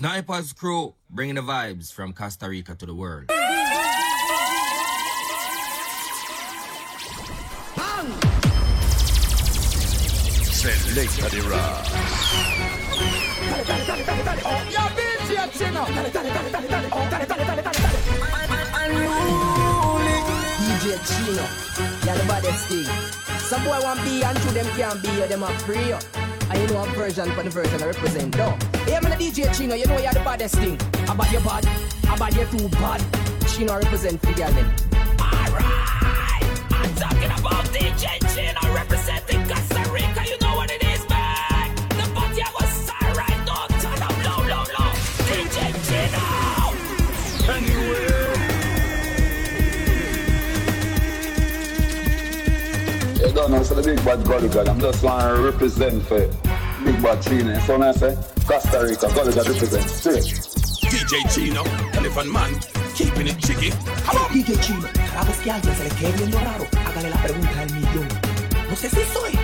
Snipers crew bringing the vibes from Costa Rica to the world. DJ Chino, you're the baddest thing. Some boy want be and to them can't be, them a pray. And know a version for the version I represent. No. Hey, I'm DJ Chino, you know you're the baddest thing. About your bad, about your too bad. Chino represent for girl them. Alright, I'm talking about DJ Chino representing Costa Rica. You know what it is, man. The party I was alright, no turn up low, low, low. DJ Chino. Anyway. You don't know, so the big bad Gulligan. I'm just want to represent for big bad Chino. So when I say Costa Rica, represent. DJ Chino, Elephant Man, keeping it chicky. Come on. DJ Chino, cada vez que alguien se le quede viendo raro, hágale la pregunta del millón. No sé si soy.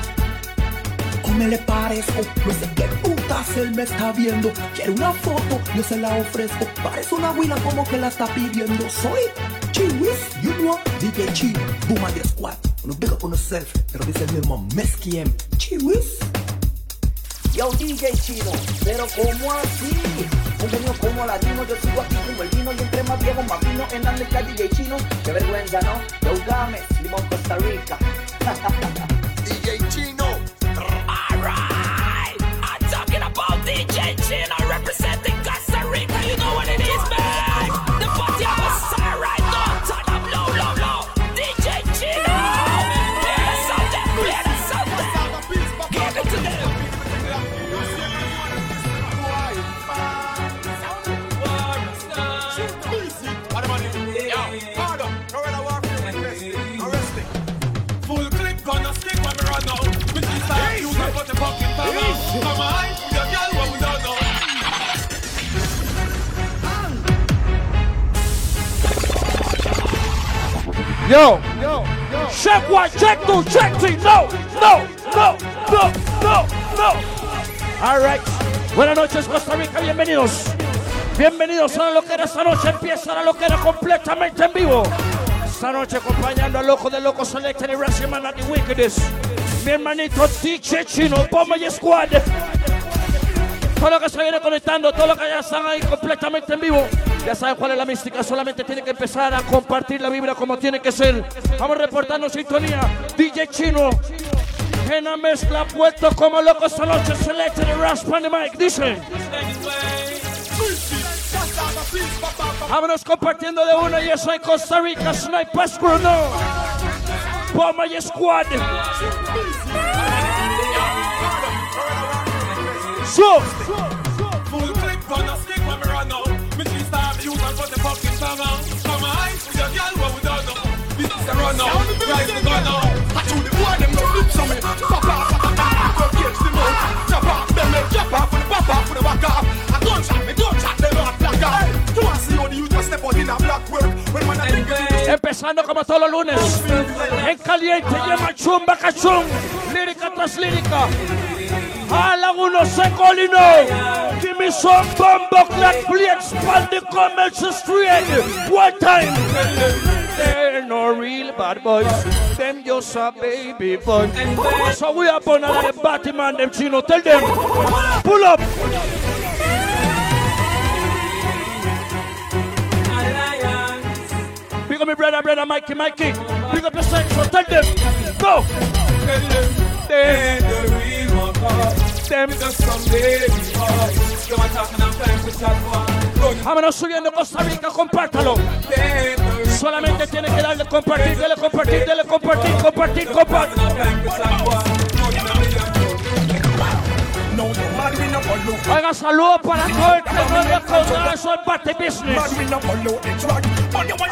¿Cómo me le parezco? No sé qué putas él me está viendo. Quiere una foto, yo se la ofrezco. Parece una huila como que la está pidiendo. Soy Chiwis, you know, DJ Chino, Boom and the Squad. No big up on yourself, pero dice el mismo Mesquiem. Chiwis. Yo, DJ Chino, pero ¿cómo así? Un genio como ladino, yo sigo aquí como el vino y entre más viejo más vino en la letra DJ Chino. Qué vergüenza, ¿no? Yo Gámez, Limón, Costa Rica. Yo, yo, yo. Check one, check two, check three. No, no, no, no, no, no. All right. Buenas noches, Costa Rica. Bienvenidos. Bienvenidos a la loquera. Esta noche empieza la loquera completamente en vivo. Esta noche acompañando al loco de Loco Selected y Rashman at the Wickedest. Mi hermanito DJ Chino, Bomba y Squad. Todo lo que se viene conectando, todo lo que ya están ahí completamente en vivo. Ya saben cuál es la mística, solamente tienen que empezar a compartir la vibra como tiene que ser. Vamos reportando sintonía. DJ Chino, en la mezcla puesto como loco esta noche. Selected de Mike. Dice. Vámonos compartiendo de una y eso en Costa Rica. Sniper Crew, no. Bomba y Squad. So. Full clip gonna stick when we run out. We can start use and put the fucking time out. Come on, with your girl what we don't know. This is a run out. Rise the gun out. I told the boy them no lips on me. Pop off, pop off, go catch them out. Chop off them, they chop off with the pop off with the back off. I don't shot me, don't shot them out black off. Do I see how you just step out in a black work? When man I think it's Empezando como todos los lunes. En caliente, llama chumba cachum. Lírica tras lírica. A la uno secolino. Give me some bombo clap plates. Pan the commercial straight. One time. They're no real bad boys. Them just a baby boy. So we up on another Batman, them chino. Tell them. Pull up. up my brother, brother Mikey, Mikey. Big up your yourself, protect them. Go. Then the real one comes. Them just some baby boys. You're talking, I'm trying to talk Vámonos subiendo Costa Rica, compártalo. Solamente tiene que darle compartir, dele compartir, dele compartir, compartir, compartir. compartir. Oiga, saludos para todo el que no eso parte business.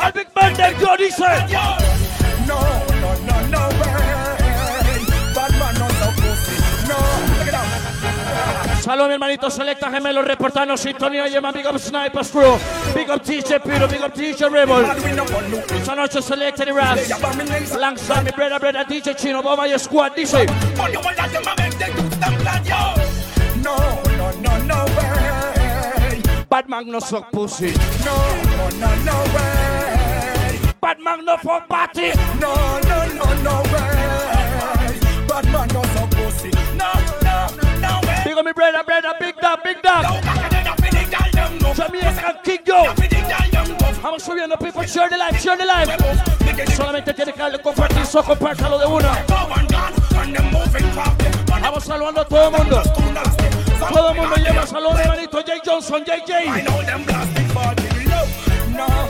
Al Big Man del Yo dice. No, no, no, no way. Bad man, no so pussy. No, check it out. Saludos mi hermanito Selecta Gemelo reportando sintonía llama Big Up Sniper Crew Big Up DJ Piro, Big Up DJ Rebel. Esta noche Selecta y Raps Alongside mi brother, brother DJ Chino Bomba y Squad dice Bad man no suck pussy. No, no, no, no way. Bad man no for party. No, no, no, no way. Bad man no so pussy. No, no, no way. Big up me brother, brother, big dog, big dog. Jamaican King Joe. Vamos subiendo, people, share the life, share the life. Solamente tiene que darle compartir, so compártalo de una. Vamos saludando a todo el mundo. Todo el mundo lleva saludos, hermanito Jay Johnson, JJ.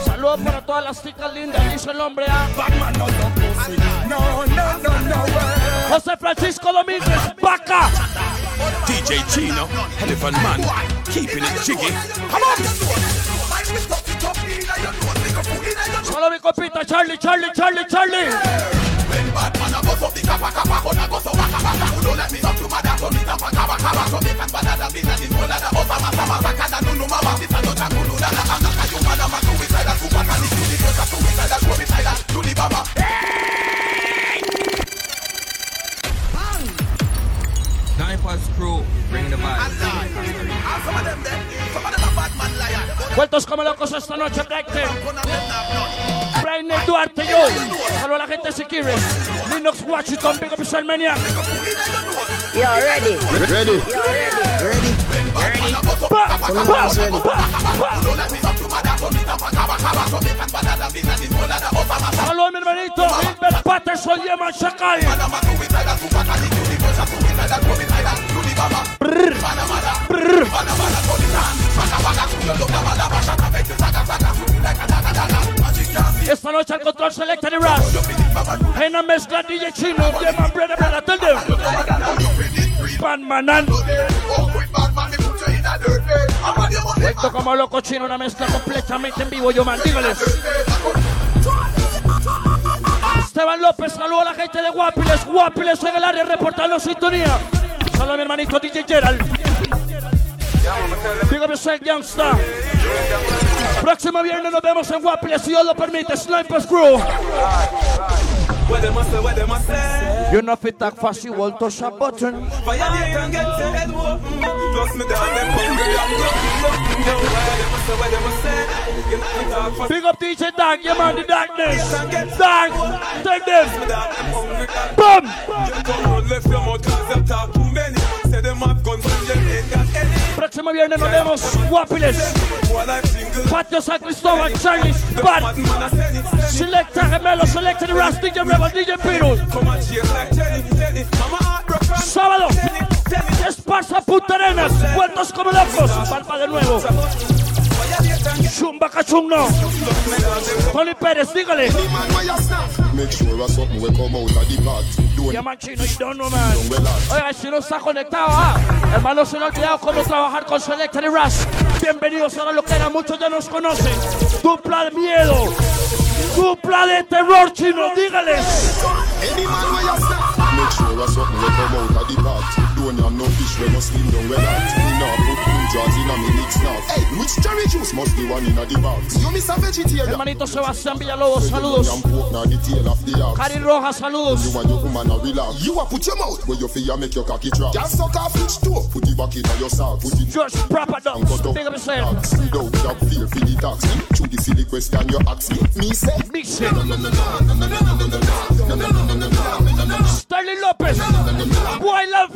Saludos para todas las chicas lindas, dice el hombre a No, no, no, no way. José Francisco Domínguez, Vaca. DJ Chino, Elephant Man, keeping it jiggy. Come Solo mi copita, Charlie, Charlie, Charlie, Charlie. Vueltos como locos esta noche. Brainer Duarte, yo. Saludos a la gente de Siquires. Linux Washington, Big Up Maniac. You're ready. Ready. You're ready. Ready. Ready. Alô, meu hermanito, vem pata solia machakai. Brrr. Brrr. Esta noche al control selecta de rap. En la mezcla DJ Chino, Yeman Brother, Brother, tell them. Pan Manan. Esto como loco chino, una mezcla completamente en vivo, yo man, dígales. Esteban López, saludo a la gente de Guapiles, Guapiles en el área reportando sintonía. Saludo a mi hermanito DJ Gerald. Up yourself, youngster. Próximo viernes nos vemos en Guapiles, si Dios lo permite. Sniper's Crew. You know if it talk fast, you will touch a button. Pick up DJ Dark, you man, the darkness. Dark, take this. Boom. Próximo viernes nos vemos, Guapiles. Patio San Cristóbal, send it. Selecta Gemelo, Selecta the Ras, DJ Rebel, DJ Pirul. Sábado, Esparza Punta Arenas, vueltos como locos. Palpa de nuevo. Chumba Cachumno. Tony Pérez, dígale. Make sure a something will come out of the pot. Don't Llaman chino y don't know, man. Oiga, si no está conectado, ah, hermano, se no ha olvidado cómo trabajar con Selecta y Ras. Bienvenidos a la loquera, muchos ya nos conocen. Dupla de miedo. Dupla de terror chino, dígales. Man you. Make sure a something will come out of the pot. Don't have no fish when you slim down. Me nah put two jars in a me mix now. Hey, which cherry juice must be one in a the box? You miss a vegetarian. Hermanito Sebastián Villalobos, saludos. Yam pork nah the tail of the ox. Karin Rojas, saludos. You and your woman. You put your mouth where you feel make your cocky. Just suck off each toe. Put it back in your sock. Put it Proper Dogs, big up yourself. Tax. Without fear for the tax. The silly question you ask me. Me say. Mix it. Sterling Lopez, Boy Love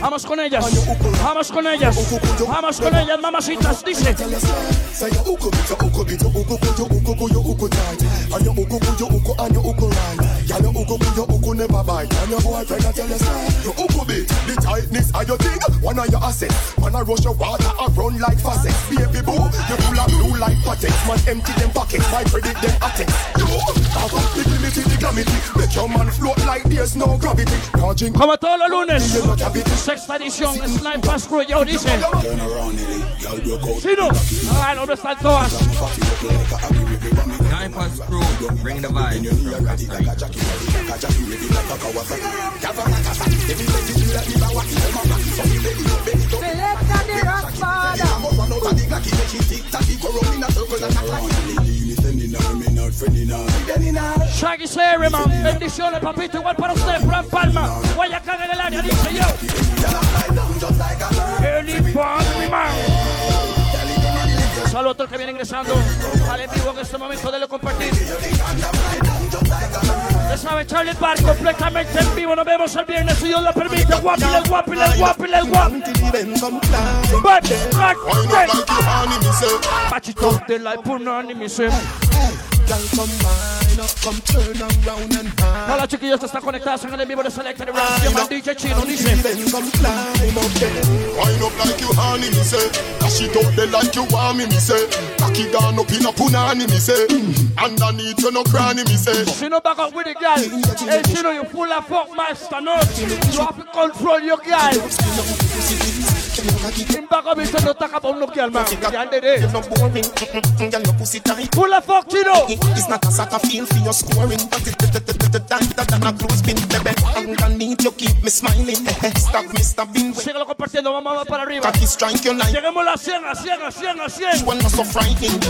Vamos con ellas, vamos con ellas, vamos con ellas, mamacitas, dice. Your man float like there's no gravity. Como todos los lunes, sexta edición, Slime Pass Crew, yo dice. Sino, ah, no están todas. Slime Pass Crew, bring the vibe. Selecta the rock. Shaggy Sherry, man. Bendiciones, papito. Igual para usted, Fran Palma. Guayacán en el área, dice yo. Mi man. Saludos a todos que vienen ingresando al en vivo en este momento. Denle compartir. Desabechable bar completamente en vivo. Nos vemos el viernes si Dios lo permite. Guapile, guapile, guapile, guapile. Bate, But you talk the life unanimous. Hola chiquillos, están conectados en el vivo de Selected Radio. DJ Chino dice. You me say. Dash it out there like you want me, me say. Cocky gone up in a punani, me say. Underneath you no cranny, me say. Chino back up with the girl. Hey, Chino, you full of fuck master, no? You have to control your girl. In back up, you no talk about no girl, man. No boring. Mm-mm, Girl, your pussy tight. Full of fuck, Chino. It's not a soccer field for your scoring, but it's tighter than a clothespin, baby. Underneath you keep me smiling. Stop when Síguelo compartiendo, vamos, para arriba. cocky strike you like Lleguemos a 100, a 100, a 100, a 100. one not so frightening.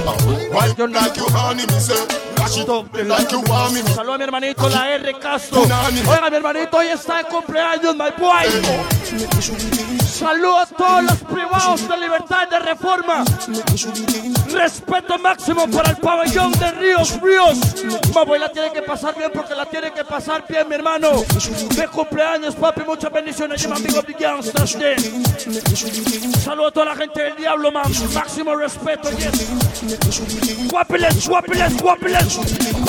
Wind up like you honey, me say. It up like you want me, a mi hermanito, la R Castro. Oiga, mi hermanito, hoy está de cumpleaños, my boy. Saludos a todos los privados de libertad de reforma. Respeto máximo para el pabellón de Ríos Ríos. Mamá, la tiene que pasar bien porque la tiene que pasar bien, mi hermano. De cumpleaños, papi, muchas bendiciones. Lleva amigo de Gangsters Day. Saludos a toda la gente del diablo, man. Máximo respeto, yes. Guapiles, guapiles, guapiles.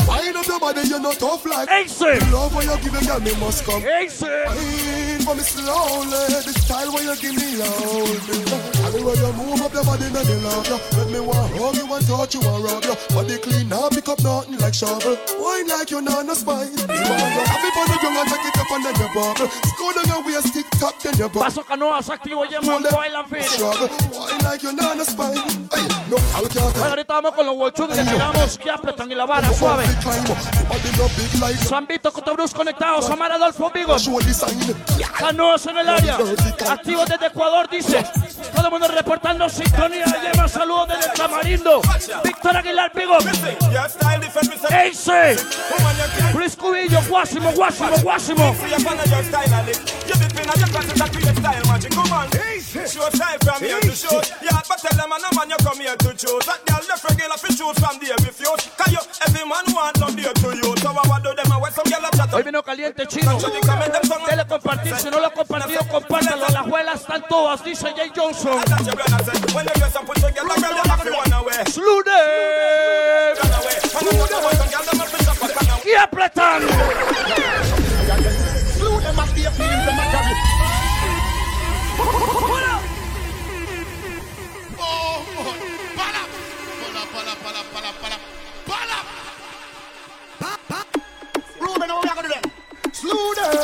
Wind up your body, you're not tough like. Ace, Love when you give a girl, me must come. ace. Wine for me slowly, the style where you give me loudly. And the way you move up your body, make me love you. Let me want hug you and touch you and rub you. Body clean now, pick up nothing like shovel. Wine like you not no spine. You want you it on the ground and take it up and then you bubble. Screw down your waist, tick tock, then you bubble. Paso canoas activo, llaman bailan fide. Struggle. Wine like you not no spine. Hey, no, I can't Bueno, ahorita vamos con los Wolchuk que tiramos que apretan y la vara suave. climb up. Body no big like San Vito, Cotobruz conectados, Amar Adolfo Vigos. show Canoas en el área. Activos desde Ecuador, dice. Todo el mundo reportando sintonía. Lleva saludos desde Tamarindo. Víctor Aguilar say. Ace. Luis Cubillo, Guásimo, Guásimo, Guásimo. You man Hoy vino caliente chino. Dele compartir, si no lo ha compartido, compártelo. Las juelas están todas, dice Jay Johnson. That's your brother say. When you get some Knife down.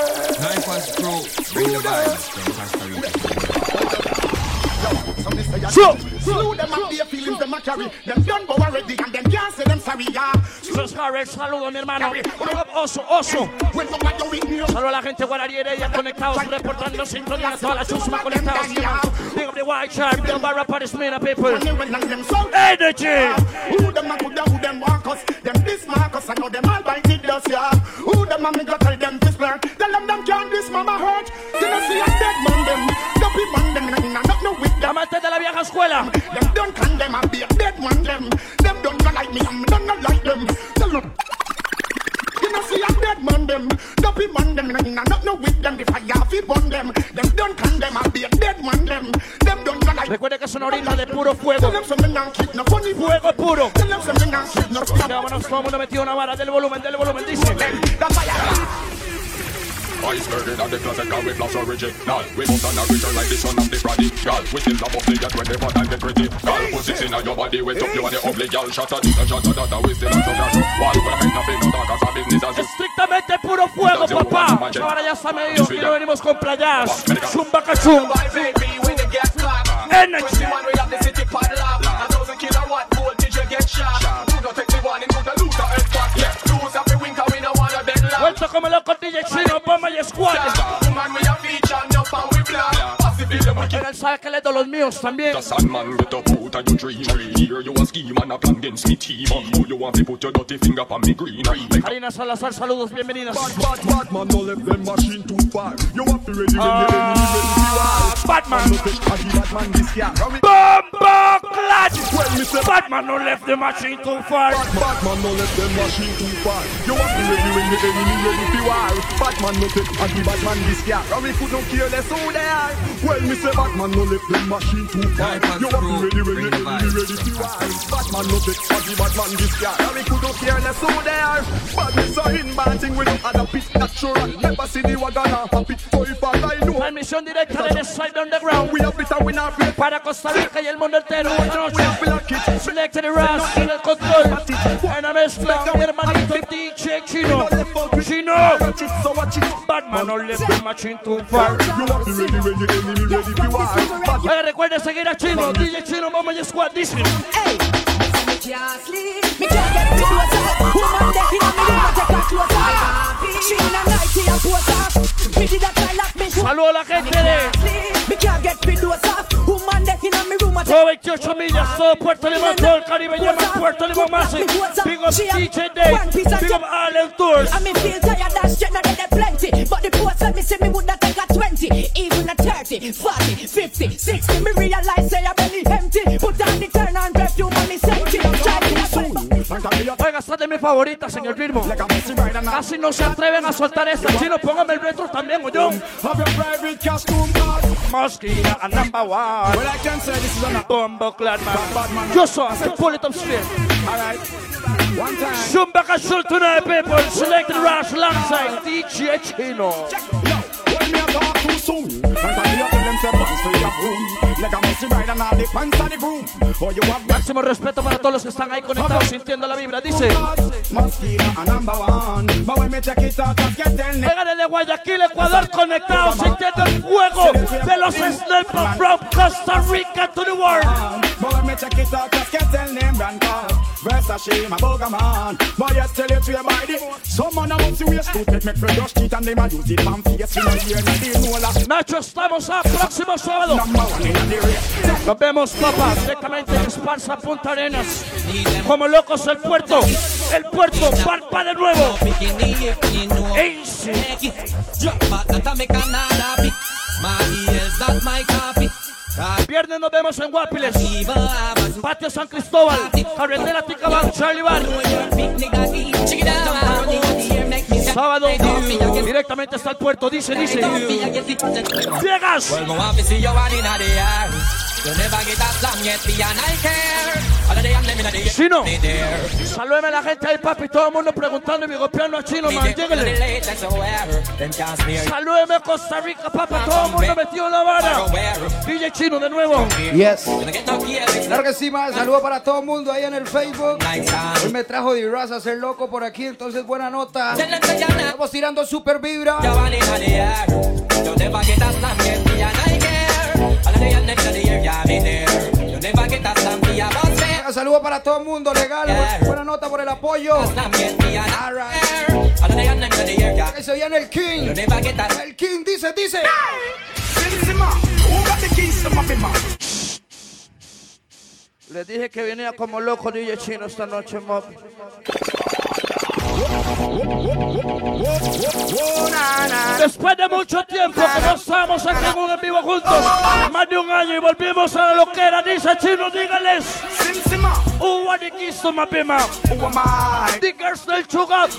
Life was broke. Bring the from Costa Rica slew them at the feelings them a carry. Them done go already and them can't say them sorry, yeah. Sus Harris, saludos mi hermano. Oso, oso. When somebody you with me, Saludos a la gente guarariera ya conectados, reportando sintonía a todas las chusmas conectadas. Big up the white shark, big up our rappers, mina people. when they went and them so Energy. Who them a good, who them want us? Them this Marcus, I know them all by needless, yeah. Who them a me go tell them this plan? Tell them them can't this mama hurt. You know see a dead man them, dopey man them, and I not no with them. Amantes de la vieja escuela. Them don't condemn a be a dead man them. Them don't not like me, and me don't not like them. Tell them. You know see a dead man them, dopey man them, and I not no with them. If I have it burn them, them don't condemn a be a dead man them. Them don't not like. Recuerde que es una orina de puro Tell fuego. Fuego puro. Vámonos, todo el mundo metido una vara del volumen, del volumen, dice. I skirted on the closet car with lost original We must on a richer like the son of the radical We still love us yet when they want and get Put six in your body, wait up, you are the ugly gal Shut a dick and shut a data, we still on some dash While we're making a big talk as business as Estrictamente puro fuego, papá. Ahora ya está medio que no venimos con playas. Zumba cachumba. Ah. Energy. Who gon' take the one into the looter and? Yeah, lose every wing well, so come and look at the X in your squad. Man, we are feature, no, and we black. Pass it él sabe que le doy los míos también. The Sandman get up out of your dream. Here you a scheme and a plan against me team. Who you want to put your dirty finger on me green? Like Karina Salazar, saludos, bienvenidas. Bad, bad man, no left them machine too far. You have to ready when the enemy ready to war. Batman. No take a bad man this year. Bomba clad. Well, me say Batman no left the machine too far. Bad, bad man, no left them machine too far. You have to ready when the enemy ready to war. Batman no take a bad man this year. And we could not care less who they are. Well, me say Batman no let the machine too far. You have to be ready, ready, ready, ready to rise. Batman no take body, Batman this guy. And we could not care less who they are. Badness are in banting with no other pit natural. Never see the wagon or happy. So if I die, no. And mission director de Slide on the ground. We have it and we not play. Para Costa Rica y el mundo entero. We have been like it. Selected the Ras, el control. And a mezcla, mi hermanito DJ Chino. Chino. Batman no let the machine too far. You have to be ready, ready, ready, ready to war. Bad Oiga, recuerden seguir a Chino, DJ Chino, Mama y Squad. Hey, me can't sleep. Me can't get me closer. Woman dead inna me room, I take her closer. Hallo la gente. Come ti ho famiglia, sto Puerto Limon Tour, Caribe, Yemen, Puerto Limon Massive, Big up DJ Day, Big up Allen Tours. I mean feel tired, that's shit, now there plenty, but the poor said, me say me woulda take a 20, even a 30, 40, 50, 60, me realize say I'm really empty, put on the turn on perfume and me sent it, Oiga, esta es de señor Ritmo. Casi no se atreven a soltar esta. Chino, póngame el retro también, yo. Mosquito, a number one. Well, I can say this is an Bombo Man. Yo soy, pull it up straight. Alright. One time. Shumbaka tonight, people. Selected Rush alongside DJ Chino. When me a talk too soon, and I hear them say pants for your room. Like a messy ride and all the pants on the room. Oh, you have Máximo respeto para todos los que están ahí conectados sintiendo la vibra. Dice, mosquito a number one. But when me check it out, just get ten. Venga desde Guayaquil, Ecuador, conectados sintiendo el fuego de los snipers from Costa Rica to the world. But when me check it out, just get ten name brand call. Versace, my bugger man. But yes, tell you to your body. Some man a want to waste to take me for your street and them a use it from face. You know, here, they know la. Nacho, estamos a próximo sábado. Nos vemos, papá, directamente en Esparza, Punta Arenas. Como locos el puerto. El puerto, parpa de nuevo. Easy. Viernes nos vemos en Guapiles. Patio San Cristóbal. Carretera Ticabán, Charlie Bar. Sábado, directamente hasta el puerto. Dice, dice. Llegas. Chino, salúdeme a la gente ahí, papi. Todo el mundo preguntando y bigopeando a Chino, man. Lléguele. Salúdeme a Costa Rica, papá. Todo el mundo metido en la vara. DJ Chino de nuevo. Yes. Claro que sí. Saludos para todo el mundo ahí en el Facebook. Hoy me trajo de Raz a ser loco por aquí, entonces buena nota. Estamos tirando super vibra. Saludos para todo el mundo, legal. Buena nota por el apoyo. Se viene el King. El King dice, dice. Les dije que venía como loco DJ Chino esta noche, mob. Después de mucho tiempo que no estamos aquí en vivo juntos, más de un año y volvimos a la loquera, dice Chino, dígales. Benzema, Who are the keys to my bima? who am I? The girls del chugat.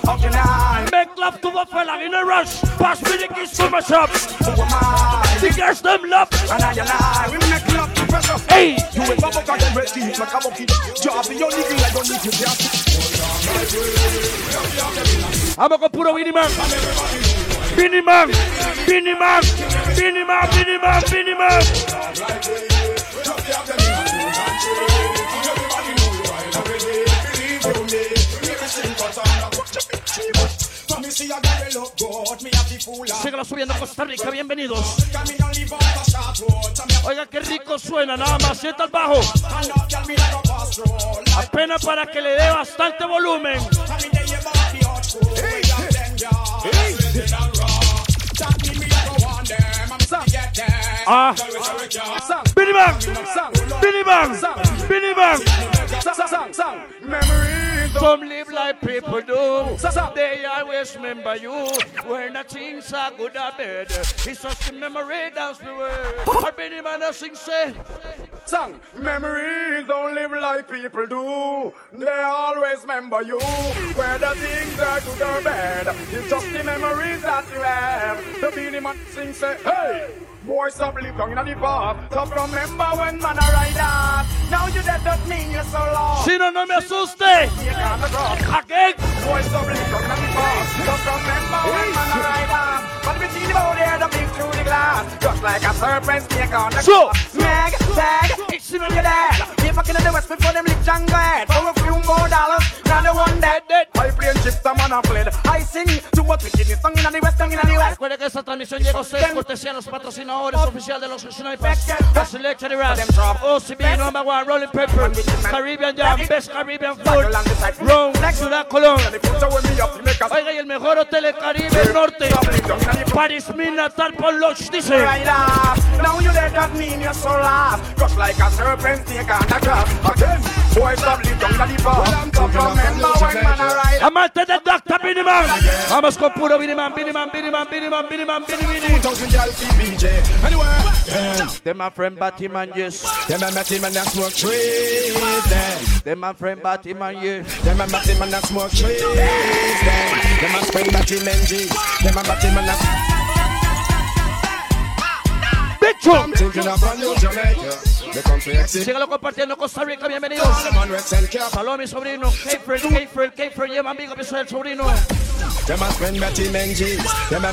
Make love to a fella in a rush. Pass me the keys to my shop. The them love. And I I, we make love pressure. Hey, you ain't my book, I can rest it like I'm okay. Job in your nigga, I don't need to be I'm gonna put away the man. Binny man, Binny man, Binny man, Binny man, Binny man. Síguelo subiendo Costa Rica, bienvenidos. Oiga, qué rico suena, nada más, sienta el bajo. Apenas para que le dé bastante volumen. Ah, Billy Bang, Billy Bang, Billy Bang. Some live like people do. They always remember you. When the things are good or bad, it's just a memory that's the word. Or Billy Man sing say. Song memories don't live like people do. They always remember you. Whether things are good or bad, it's just the memories that you have. The Beanie Man sing say, hey. Boy, stop live in the past. Stop remember when man a ride out. Now you dead don't mean you're so lost. Si no, no me asuste. Again. Boy, stop live down in the past. Stop remember when man a ride out. But we see the body the big glass. Just like a serpent snake on the So. glass. Meg, tag, it's in your dad. They fucking in the west before them live jungle head. For a few more dollars, now the one dead, dead. I play and chips, the man a played. I sing to what we did, song in the west, song in the west. Recuerde que esta transmisión llegó a ser cortesía a los patrocinadores oficiales de los Snipers, la Selection Ras, OCB Number One, Rolling Pepper, Caribbean Jam, Best Caribbean Food, Rome, Ciudad Colón. Oiga, y el mejor hotel en Caribe Norte, Paris, mi natal, watch this here. Right off. Now you let that mean you're so rough. Just like a serpent snake on the grass. Again, boy, stop living on the bar. Remember when man a. I'm at the doctor, Binny Man. I must go put up Binny Man, Binny Man, Binny Man, Binny Man, Binny Man, Binny Man. 2,000 y'all see Them my friend Batty Man, yes. Them my Batty Man, that's more trees. Them my friend Batty Man, yes. Them my Batty Man, that's more trees. Them my friend Batty Man, G. Them my Batty Man, that's Central. I'm thinking of a new Jamaica. The country. Sígalo compartiendo Costa Rica, bienvenidos. Salud a mi sobrino, Kefren, Kefren, Kefren, llevan amigo, mi sobrino. Them a spend and G. Them a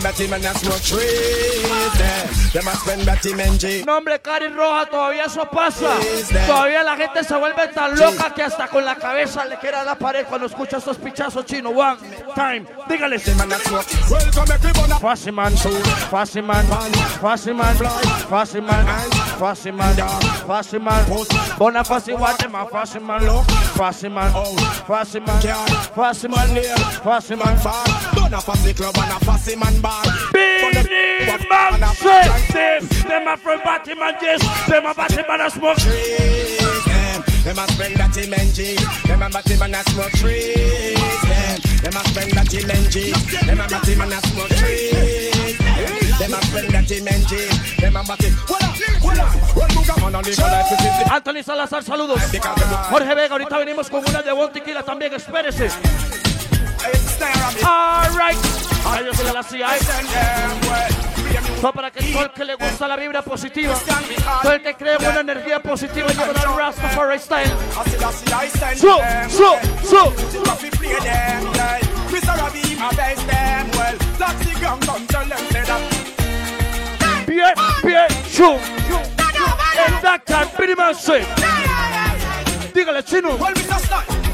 trees. Them, spend Cari Roja, todavía eso pasa. Todavía la gente se vuelve tan loca que hasta con la cabeza le queda la pared cuando escucha estos pichazos chinos. One time, everyone. Fácil man, fácil man, fácil man, fácil man, fácil man, fácil man, bona fácil Guatemala, fácil man, fácil man, fácil man, fácil man, fácil man. bar. Don't a club and a fussy man bar. Them a from Batman just. Them a Batman a smoke. Them a spend that in NG. Them a Batman a smoke trees. Them a spend that in NG. Them a Batman a smoke trees. Them a spend that in NG. Them a Batman. Anthony Salazar, saludos. Jorge Vega, ahorita venimos con una de Bon Tequila también, espérese. Alright. De la para que todo el que le gusta la vibra positiva, todo el que cree en una energía positiva, lleva la Rastafari style. So. Bien, bien. El Dakar. Dígale, chino.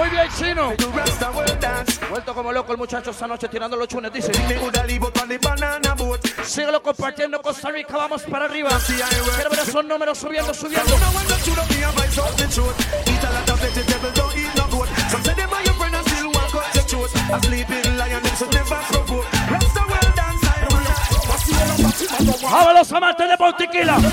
Muy bien, chino. Vuelto como loco el muchacho esta noche tirando los chunes, dice. Síguelo compartiendo Costa Rica, vamos para arriba. Quiero ver esos números subiendo, subiendo. Vamos los amantes de. Bontiquila no.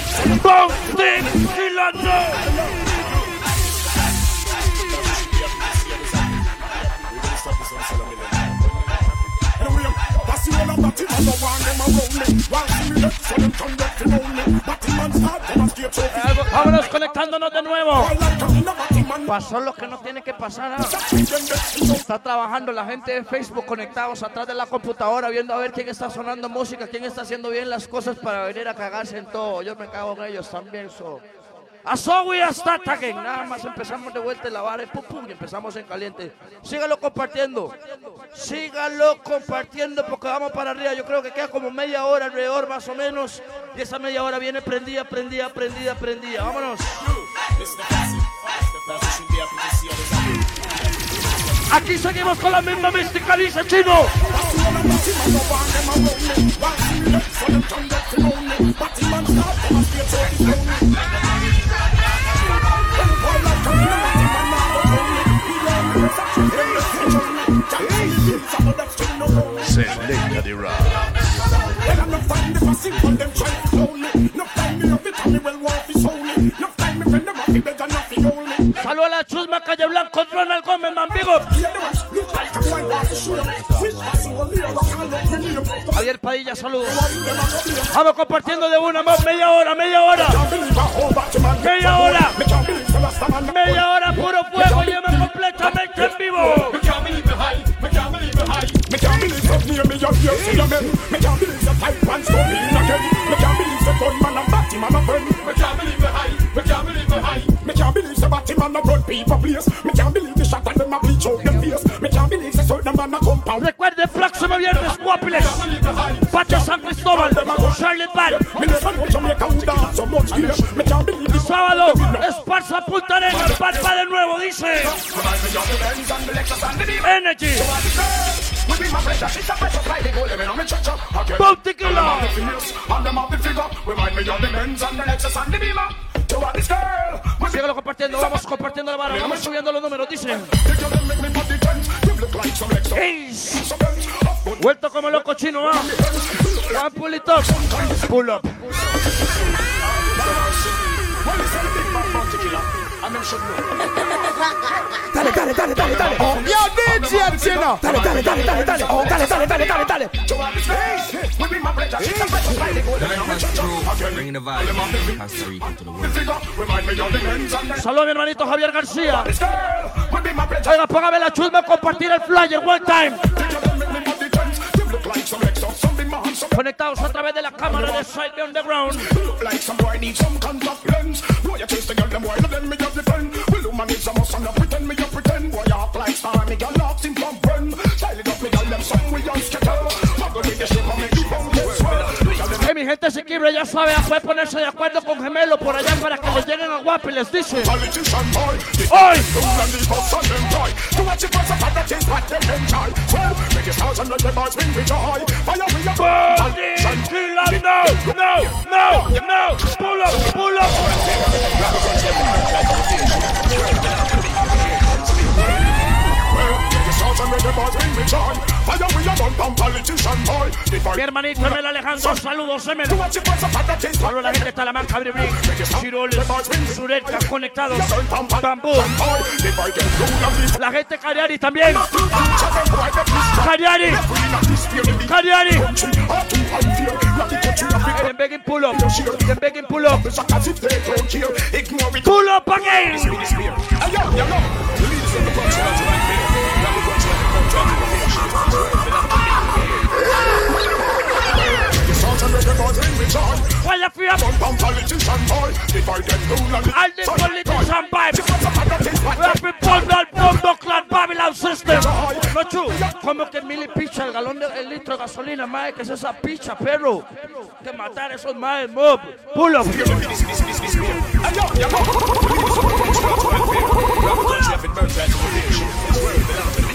Vámonos conectándonos de nuevo. Pasó lo que no tiene que pasar. ah. Está trabajando la gente de Facebook conectados atrás de la computadora viendo a ver quién está sonando música, quién está haciendo bien las cosas para venir a cagarse en todo. Yo me cago en ellos también. So. A Zoe hasta Again. Nada más empezamos de vuelta en la vara y pum, pum, y empezamos en caliente. Sígalo compartiendo. Sígalo compartiendo porque vamos para arriba. Yo creo que queda como media hora alrededor más o menos. Y esa media hora viene prendida, prendida, prendida, prendida. Vámonos. Aquí seguimos con la misma mística, dice Chino. Selecta. Saludos a la chusma Calle Blanco, Ronald Gómez, Mambigo. Javier Padilla, saludos. Vamos compartiendo de una más, media hora, media hora. Media hora. Media hora, puro fuego, lleva completamente en vivo. That near me you hear see your men. Me can't believe the pipe and stone in again. Me can't believe the gunman and Batman a friend. Me can't believe the high. Me can't believe the high. Me can't believe the Batman a run people place. Me can't believe the shot and them a bleach out them face. Me can't believe the certain man a compound. Recuerde, próximo viernes, Guapiles. Pacha San Cristóbal, Charlotte Bad. Me never know Jamaica who dance so much here. Me can't believe the Sábado, Esparza Punta Arenas, Palpa de nuevo, dice. Energy. Bounty Killer. Síguelo compartiendo, vamos compartiendo la vara, vamos subiendo los números, dice. Ace. Vuelto como loco chino, ¿ah? One pull it up. Pull up. Dale, dale, dale, dale, dale. Oh, yo, DJ Chino. Dale, dale, dale, dale, dale. Oh, dale, dale, dale, dale, dale. A mi hermanito Javier García. Oiga, póngame la chusma compartir el flyer one time. Conectados a través de la cámara de Side Underground. Look like some boy need some contact lens. Boy, you chase the girl, them boy, no them me just defend. Well, woman needs a must no pretend me a pretend. Boy, you act like star, me girl locks him from friend. Style it up, me girl, them some we on skater. Muggle with the shape and make mi gente Siquibre ya sabe, ya puede ponerse de acuerdo con Gemelo por allá para que les lleguen a Guapi, les dice. Killer, no, no, no, no. Pull. Mi hermanito Emel Alejandro, saludos Emel. Saludos a la gente de Talamanca, Bribri, Chiroles, Suretas conectados, Bambú. La gente Cariari también. Cariari, Cariari. Them begging pull up, begging pull up. Pull up again. Well, you're a I need politician Bible. We have been bundled from the clan Babylon system. No true. Como que mil y el galón del litro de gasolina, madre, que es esa picha, perro. Que matar esos madres, mob. Pull up. Hey, yo.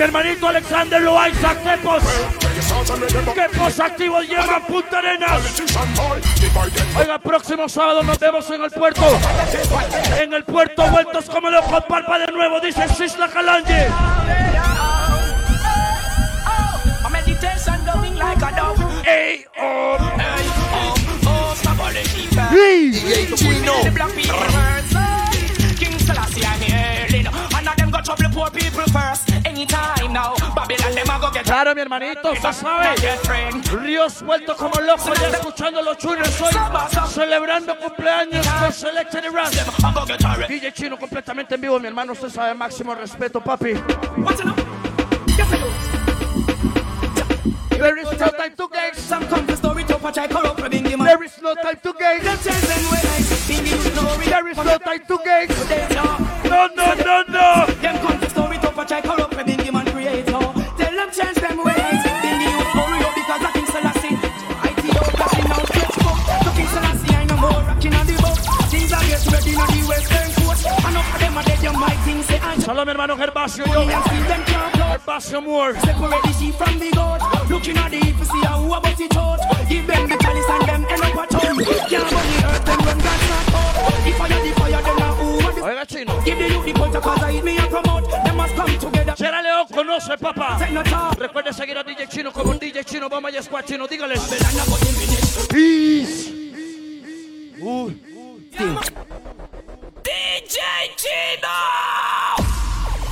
Mi hermanito Alexander Loaiza, Quepos. Quepos activos llevan Punta Arenas. Oiga, próximo sábado nos vemos en el puerto. En el puerto, vueltos como locos, palpa de nuevo, dice Sisla Calange. Ey, oh. DJ Chino. King Claro, mi hermanito, usted sabe. Ríos vuelto como loco, ya escuchando los chulos hoy. Celebrando cumpleaños con Selected her DJ Chino completamente en vivo, mi hermano, usted sabe, máximo respeto, papi. Up? There is no time to gain. Some come to story to patch I for being the man There is no time to gain. There is no time to game. Saludos, mi hermano Gervasio. Yo. Gervasio Moore. Separate the sheep from the goat. Looking at the heap to see how who about it out. Give them the chalice and them end up a town. Can't burn the earth them when God's not out. The fire, the fire, them now who are the Oiga, chino. Give the youth the culture cause I eat me and promote. Them must come together. Sierra León conoce, papá. Recuerde seguir a DJ Chino como DJ Chino. Vamos a Squad Chino. Minute. Peace. Uy. DJ Chino!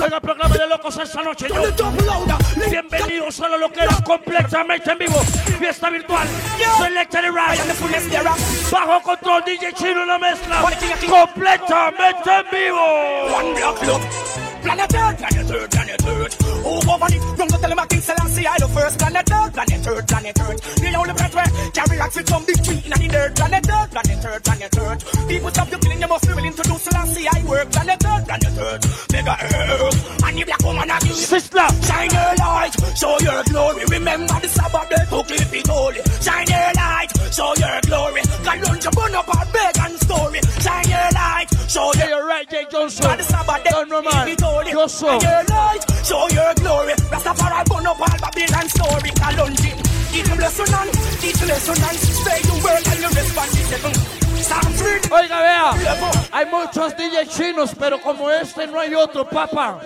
answer. Oiga, programa de locos esta noche. Yo. Bienvenidos a la loquera completamente en vivo. Fiesta virtual. Selected there. Bajo control DJ Chino la mezcla. Completamente en vivo. One block look. Planet Earth, planet Earth, planet Earth. Oh, it. Go tell him I King Selassie I the first planet Earth, planet Earth, planet Earth. The only planet where carry rocks with some big tree in the dirt. Planet Earth, planet Earth, planet Earth. People stop you killing, you must be willing to do Selassie I work. Planet Earth, planet Earth. Mega Earth. And the black woman again. Sister. Shine your light, show your glory. Remember the Sabbath day to keep it holy. Shine your light, show your glory. God run to burn up our beg and story. Shine your light, show your Yeah, you're right, Jay Johnson. God the Sabbath day Don Roman. keep it holy. Yo so. Shine your light, show your glory. Rastafari burn up all Babylon story. Kalonji, teach him lesson and teach lesson and stay the world and you respond to seven. Psalms read. Oiga, vea, hay muchos DJ chinos, pero como este no hay otro, papá.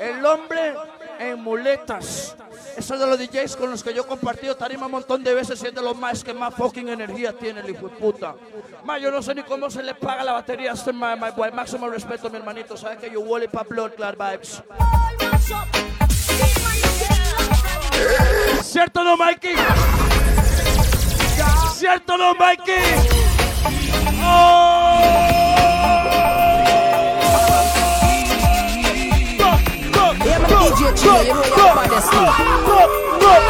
El hombre en muletas. Eso es de los DJs con los que yo he compartido tarima un montón de veces de los más que más fucking energía tiene el hijo de puta. Ma, yo no sé ni cómo se le paga la batería a este my boy. Máximo respeto, mi hermanito. Sabes que yo Wally pa' Blood Clot Vibes. ¿Cierto no, Mikey? ¿Cierto no, Mikey? ¡Oh! DJ Chino, you know you're the baddest thing.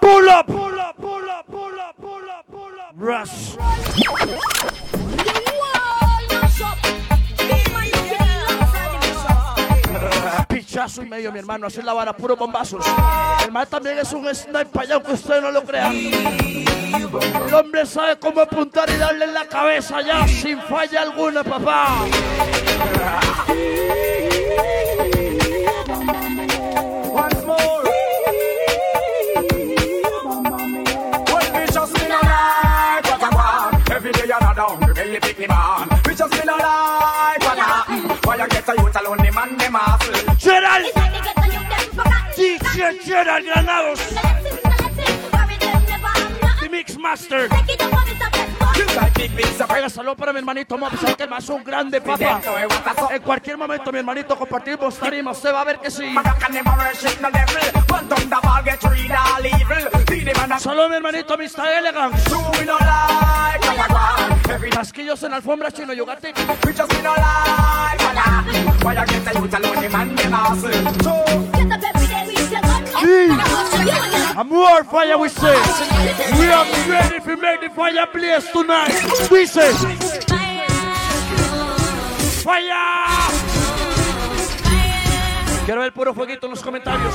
Pull up, pull up, pull up, pull up, pull up, pull up. Rush. Y medio, mi hermano. Así la vara, puro bombazos. El mal también es un sniper, allá, aunque usted no lo crea. El hombre sabe cómo apuntar y darle en la cabeza ya, sin falla alguna, papá. Youth alone, the man, them hustle. Gerald, DJ Gerald Granados, the Mix Master. Oiga, saludo para mi hermanito Mob, que el más es un grande, papá. En cualquier momento, mi hermanito, compartimos tarima. Usted va a ver que sí. can never worship no devil. En alfombra chino. Why you get a youth alone, the man, them hustle. So, I'm more fire, we say. We are ready to make the fire blaze tonight. We say, fire. Quiero ver puro fueguito en los comentarios.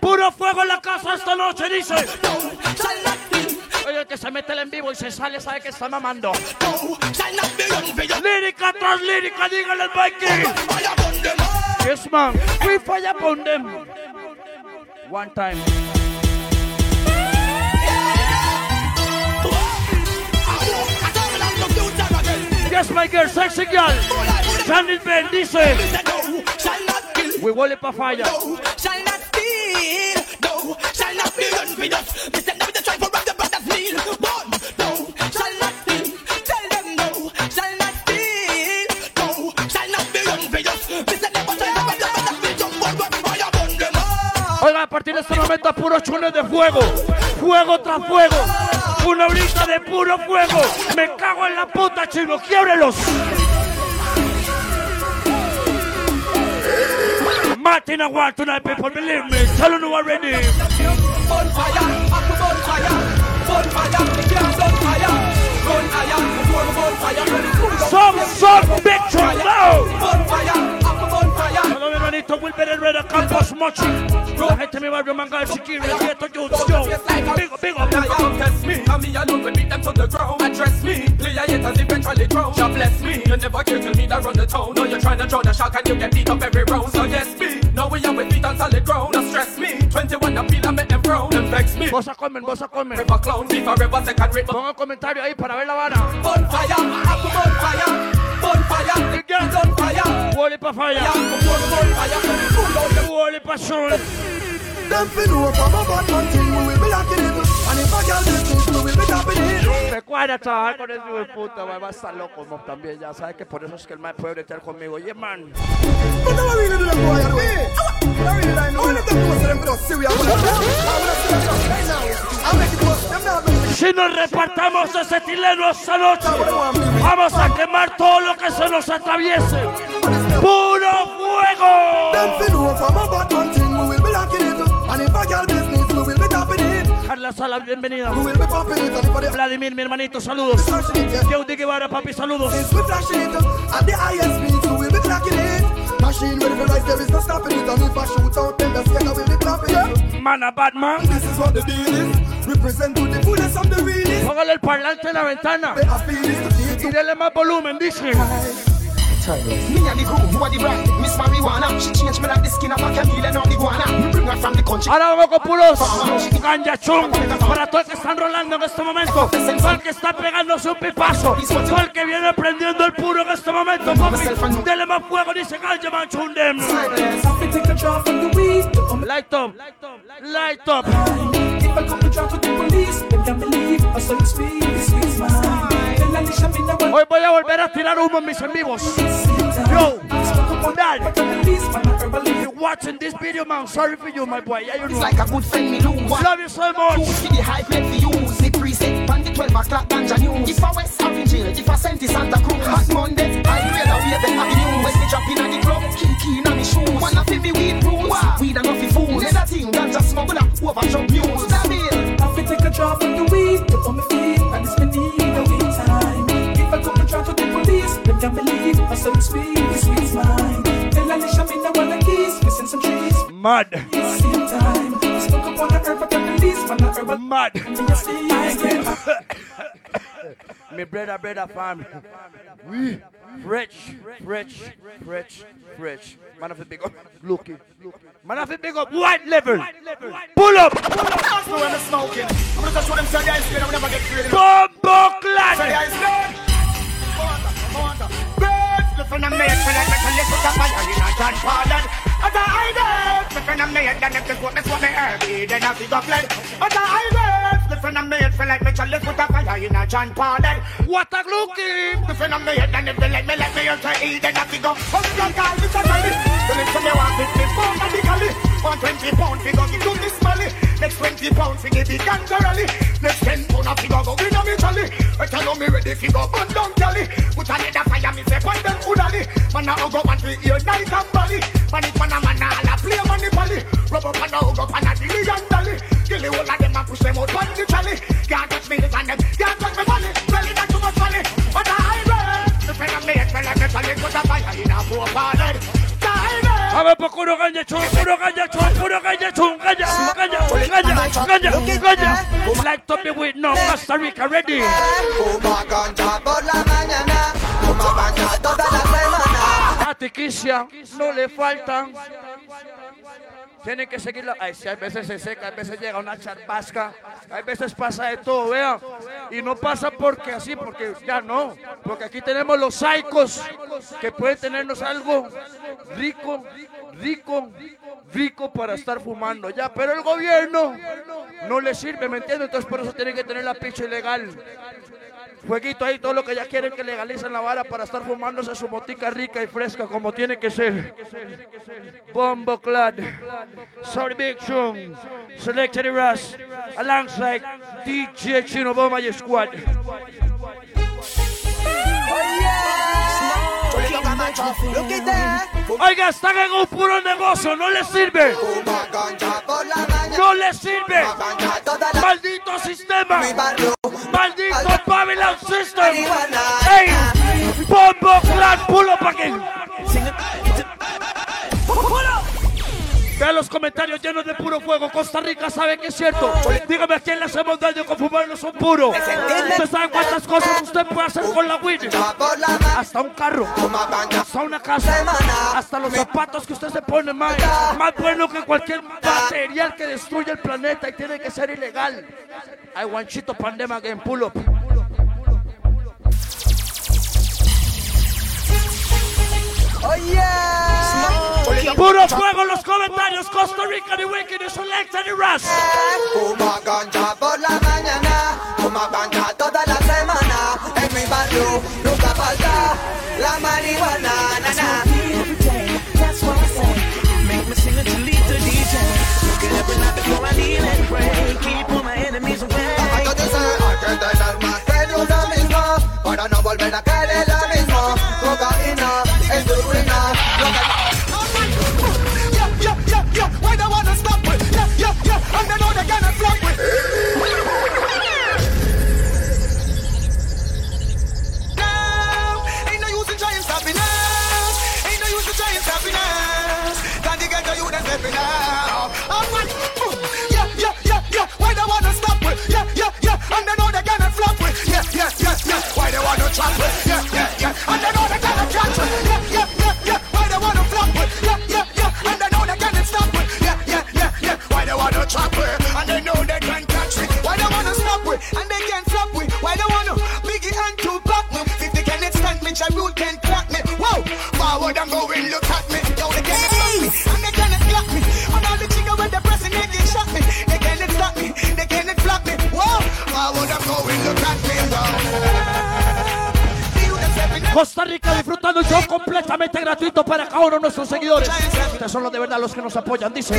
Puro fuego en la casa esta noche, dice. Oye, que se mete el en vivo y se sale, sabe que está mamando. Lírica tras lírica, dígale al Mikey. Yes, man. We fire upon them. One time. Yes, my girl, sexy girl. Sandy Ben dice. We will pa fire. Oiga, a partir de este momento, puro chunes de fuego. Fuego tras fuego. Una horita de puro fuego. Me cago en la puta, chino. Quiebrelos. Martin, I want tonight, people, believe me. Tell you already. Bonfire, bonfire, bonfire. Some, some bitch, no. Hello, mi hermanito Wilber Herrera Campos Mochi. La gente de mi barrio Manga Chiquiri, el Gueto Youth, yo. Big up, big up. Don't test me, and me alone will beat them to the ground. Address me, play a haters eventually drown. God bless me, you never care till me that run the town. No, you're trying to draw the shock and you get beat up every round. So yes, me, now we are with feet on solid ground. Don't stress me, 21 appeal and make them frown. And vex me, Vos a comer, vos a comer. forever clown, be forever second rate. Ponga comentario ahí para ver la vara. Bonfire, up the girls on fire. Wally pa fire. Yeah, before the bonfire, when it's full of the Wally pa shun. Them fi know from a bad man thing we will be locking it And if a girl business we will be tapping it Recuerda trabajar con ese hijo de puta, va a estar loco también, ya sabes que por eso es que el man puede bretear conmigo. Yeah, man. Boy Si nos repartamos ese tileno esta noche, vamos a quemar todo lo que se nos atraviese. ¡Puro fuego! Carla Sala, bienvenida. Vladimir, mi hermanito, saludos. Yeudi Guevara, papi, saludos. Since we flashing it At the highest speed we will be clocking it Machine ready for rise there is no stopping it And if I shoot out then the skater will be clapping it Man, a bad man. This is what the deal is Represent to the fullest of the realest Póngale el parlante en la ventana. Y dele más volumen, dice. Me and the groove, who are the brand? Miss Marijuana. She changed me like the skin of a chameleon or the guana. Me bring her from the country. Ahora vamos con puros ganjachón para todos que están rolando en este momento, todo el que está pegándose un pipazo, todo el que viene prendiendo el puro en este momento, papi, dele más fuego, dice ganja machundem. Light up, light up. If I come to drop with the police, them can't believe I saw you speak, Hoy voy a volver a tirar humo en mis en vivos. Yo, you watching this video, man? Sorry for you, my boy. Yeah, you It's like a good friend me lose. Love you so much. Two for the hype make for use. The preset on the 12 o'clock ganja news. If I West Orange Hill, if I sent to Santa Cruz. Hot Monday, I grade a way the avenue. When me drop in the club, key key in me shoes. Wanna feel me weed rules. Weed and nothing fools. Another thing, ganja smuggler, overjump news. Dabil. Herbal mad. me a sleep. Me brother, brother, family. We rich, rich, rich, rich. Man of the big up, looking. Man of the big up, white level. Pull up, That's the way I'm smoking. I'm gonna just show them say the ice cream, we never get creative. bombo Say the ice cream me finna make me like me can lift it up in a John Pardon. As a idol, me finna make then if this what this what me heavy, then I figure fled. As a idol, me finna make me like me can lift it up and in a John Pardon. What a looking, me finna make then if they let me let me out to eat, then I figure come like all this a money. So listen me want this this phone radically, 120 pound figure give you this money. Next 20 pound figure, the ganja rally. Next 10 pound a figure, go in a me trolley. I tell you me ready, figure, burn down jolly. Put a lead a fire, me say, point them hoodally. Man, man a hug up and we hear night and body. Man it man a man a la play money pally. Rub up and a hug up and a dilly and dolly. Kill the whole of them and push them out on the trolley. Can't touch me and them, can't touch me money. Well it not too much money, but I read. The friend of me, I'm metal, put a fire in a poor father. A ver, ganja chun, puro ganja chun, puro ganja chun, ganja, ganja, ganja, ganja, ganja. Like to be with no Costa Rica ready. Fuma ganja por la mañana, fuma ganja toda la semana. A Tiquicia no le faltan. Tienen que seguirlo. Ay, hay veces se seca, hay veces llega una charbasca, hay veces pasa de todo, vean. Y no pasa porque así, porque ya no. Porque aquí tenemos los saicos que pueden tenernos algo rico, rico, rico para estar fumando ya. Pero el gobierno no le sirve, ¿me entiendes? Entonces por eso tienen que tener la picha ilegal. Fueguito ahí, todo lo que ya quieren que legalicen la vara para estar fumándose su motica rica y fresca como tiene que ser. Bombo Clad, Sorry Big Chum, Selected Ras, alongside DJ Chino Bomba y Squad. Oiga, están en un puro negocio, no les sirve. No les sirve. Maldito sistema. Maldito Babylon System. Hey, Bombo Clan, pull up again. Vean los comentarios llenos de puro fuego. Costa Rica sabe que es cierto. Dígame a quién le hacemos daño con fumarnos un puro. ¿Usted sabe cuántas cosas usted puede hacer con la weed? Hasta un carro, hasta una casa, hasta los zapatos que usted se pone más, más bueno que cualquier material que destruye el planeta y tiene que ser ilegal. I want Chito Pandema again, pull. Oh yeah. Puro fuego en los comentarios. Costa Rica, the wicked, selected the Ras. Fuma ganja por la mañana, fuma ganja toda la semana. En mi barrio nunca falta la marihuana. Na, na. Son los de verdad los que nos apoyan, dice.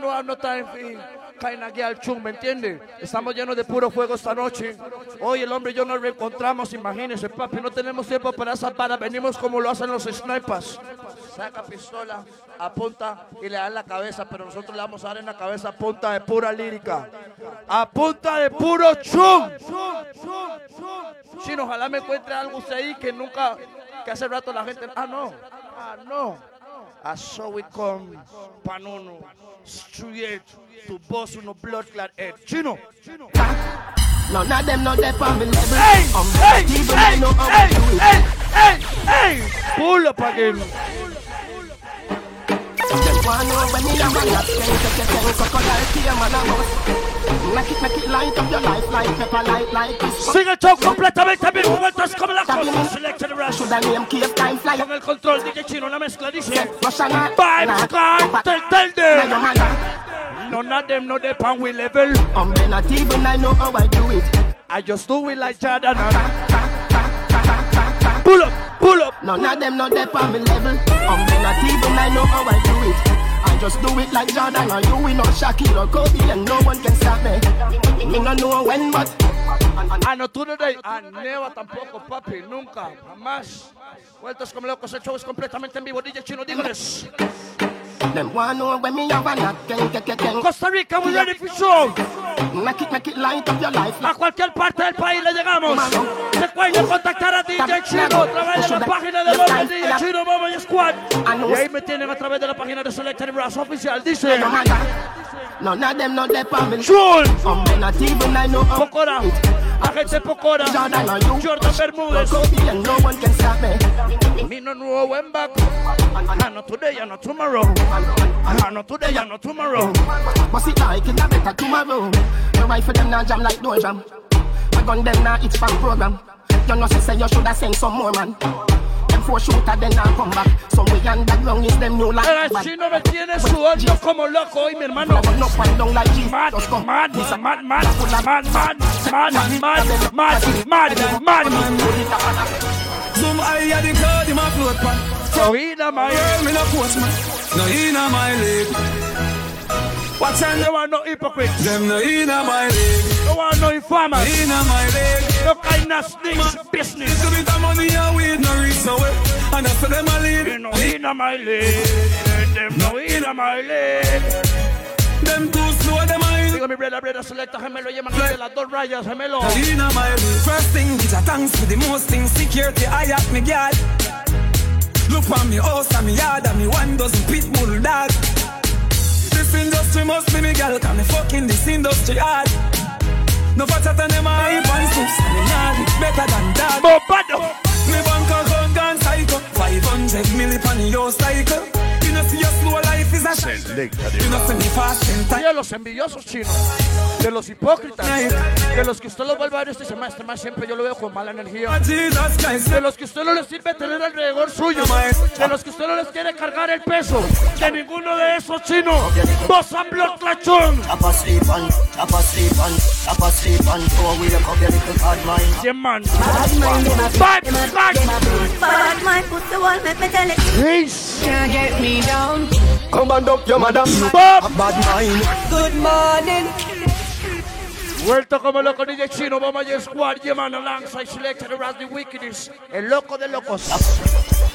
No, have no time for kind of girl chung, ¿me entiende? Estamos llenos de puro fuego esta noche. Hoy el hombre y yo nos reencontramos, imagínense, papi, no tenemos tiempo para esa para, venimos como lo hacen los snipers. Saca pistola, apunta y le dan la cabeza, pero nosotros le vamos a dar en la cabeza a punta de pura lírica. A punta de puro chung. Chino, ojalá me encuentre algo usted ahí que nunca, que hace rato la gente, ah, no, ah, no. I saw it come, Panono, straight to boss with no blood clot head. Chino. know, None of them not there on me level. Hey, I'm hey, hey, hey, hey, hey, hey, pull up again know when me Take tongue crocodile man a Make it, make it light up your life like pepper light like this Sigue show completamente bien momentos como la cosa. Selected Rush. Should I name cave time fly Con el control DJ Chino la mezcla dice. Russian Vibes tell tell them. None of them know they pan we level. I'm not even I know how I do it I just do it like Jordan Pull up, pull up None of them know they on me level I'm not even I know how I do it I just do it like Jordan or you we know Shaquille or Kobe and no one can stop me. Me no know when but Ah, no, tú no de Ah, Neva tampoco, papi, nunca, jamás. Vueltos como locos, el show es completamente en vivo. DJ Chino, dígales. Them want know when me have a knock. Ken, ken, ken. Costa Rica, we ready for show. Make it, make it light up your life. A cualquier parte del país le llegamos. Se pueden contactar a DJ Chino a través de la página de Bomba DJ Chino Bomba y Squad. Y ahí me tienen a través de la página de Selected Brass Oficial. Dice. None of them know they for me. Chul. Um, they not even I know um. how Pocora. Agente Pocora. Jordan or you. Jordan Bermúdez. Kobe and no one can stop me. Me no know when back. I not today, I not tomorrow. I not today, I not tomorrow. But see like it a better tomorrow. The rifle them now jam like door jam. My gun them now it's from program. You know say say you shoulda send some more man. Them four shooter then now come back. Some way underground is them new like. El chino me tiene sudando como loco hoy, mi hermano. No find down like Jesus. Mad, mad, mad, mad, mad, mad, mad, mad, mad, mad, mad, mad. Zoom higher the cloud in my float pan. So in a my Girl, me no postman. No in a my league. What's on There are no hypocrites. Them no in my league. There are no informers. In my league. No kind of snakes business. Little bit of money and weed no reach nowhere. And for them a lead. You know, in my leg. Them no in my leg. Them too slow, them a Digo mi brother, brother, selecta gemelo, llaman de las dos rayas, gemelo. League. First thing is a thanks for the most. Security, I at me guard. Look for me house and me yard and me one dozen pit bull dog. This industry must be me girl, can me fucking this industry hard. No fatter than them hype and soups, and me yard it better than that. Bombado. Me bank account gone psycho, 500 milli on your cycle. De los envidiosos chinos, de los hipócritas, de los que usted los vuelve a ver este semestre más siempre yo lo veo con mala energía, de los que usted no les sirve tener alrededor suyo, de los que usted no les quiere cargar el peso, de ninguno de esos chinos, vos han clachón. Yeah, man. Bad Bad, bad. Put the wall, me tell it. Can't get me down. Command up your madam. Bob. A bad mind. Good morning. Vuelto como loco DJ Chino, vamos a squad, yeah man, alongside selected around the wickedness, el loco de locos.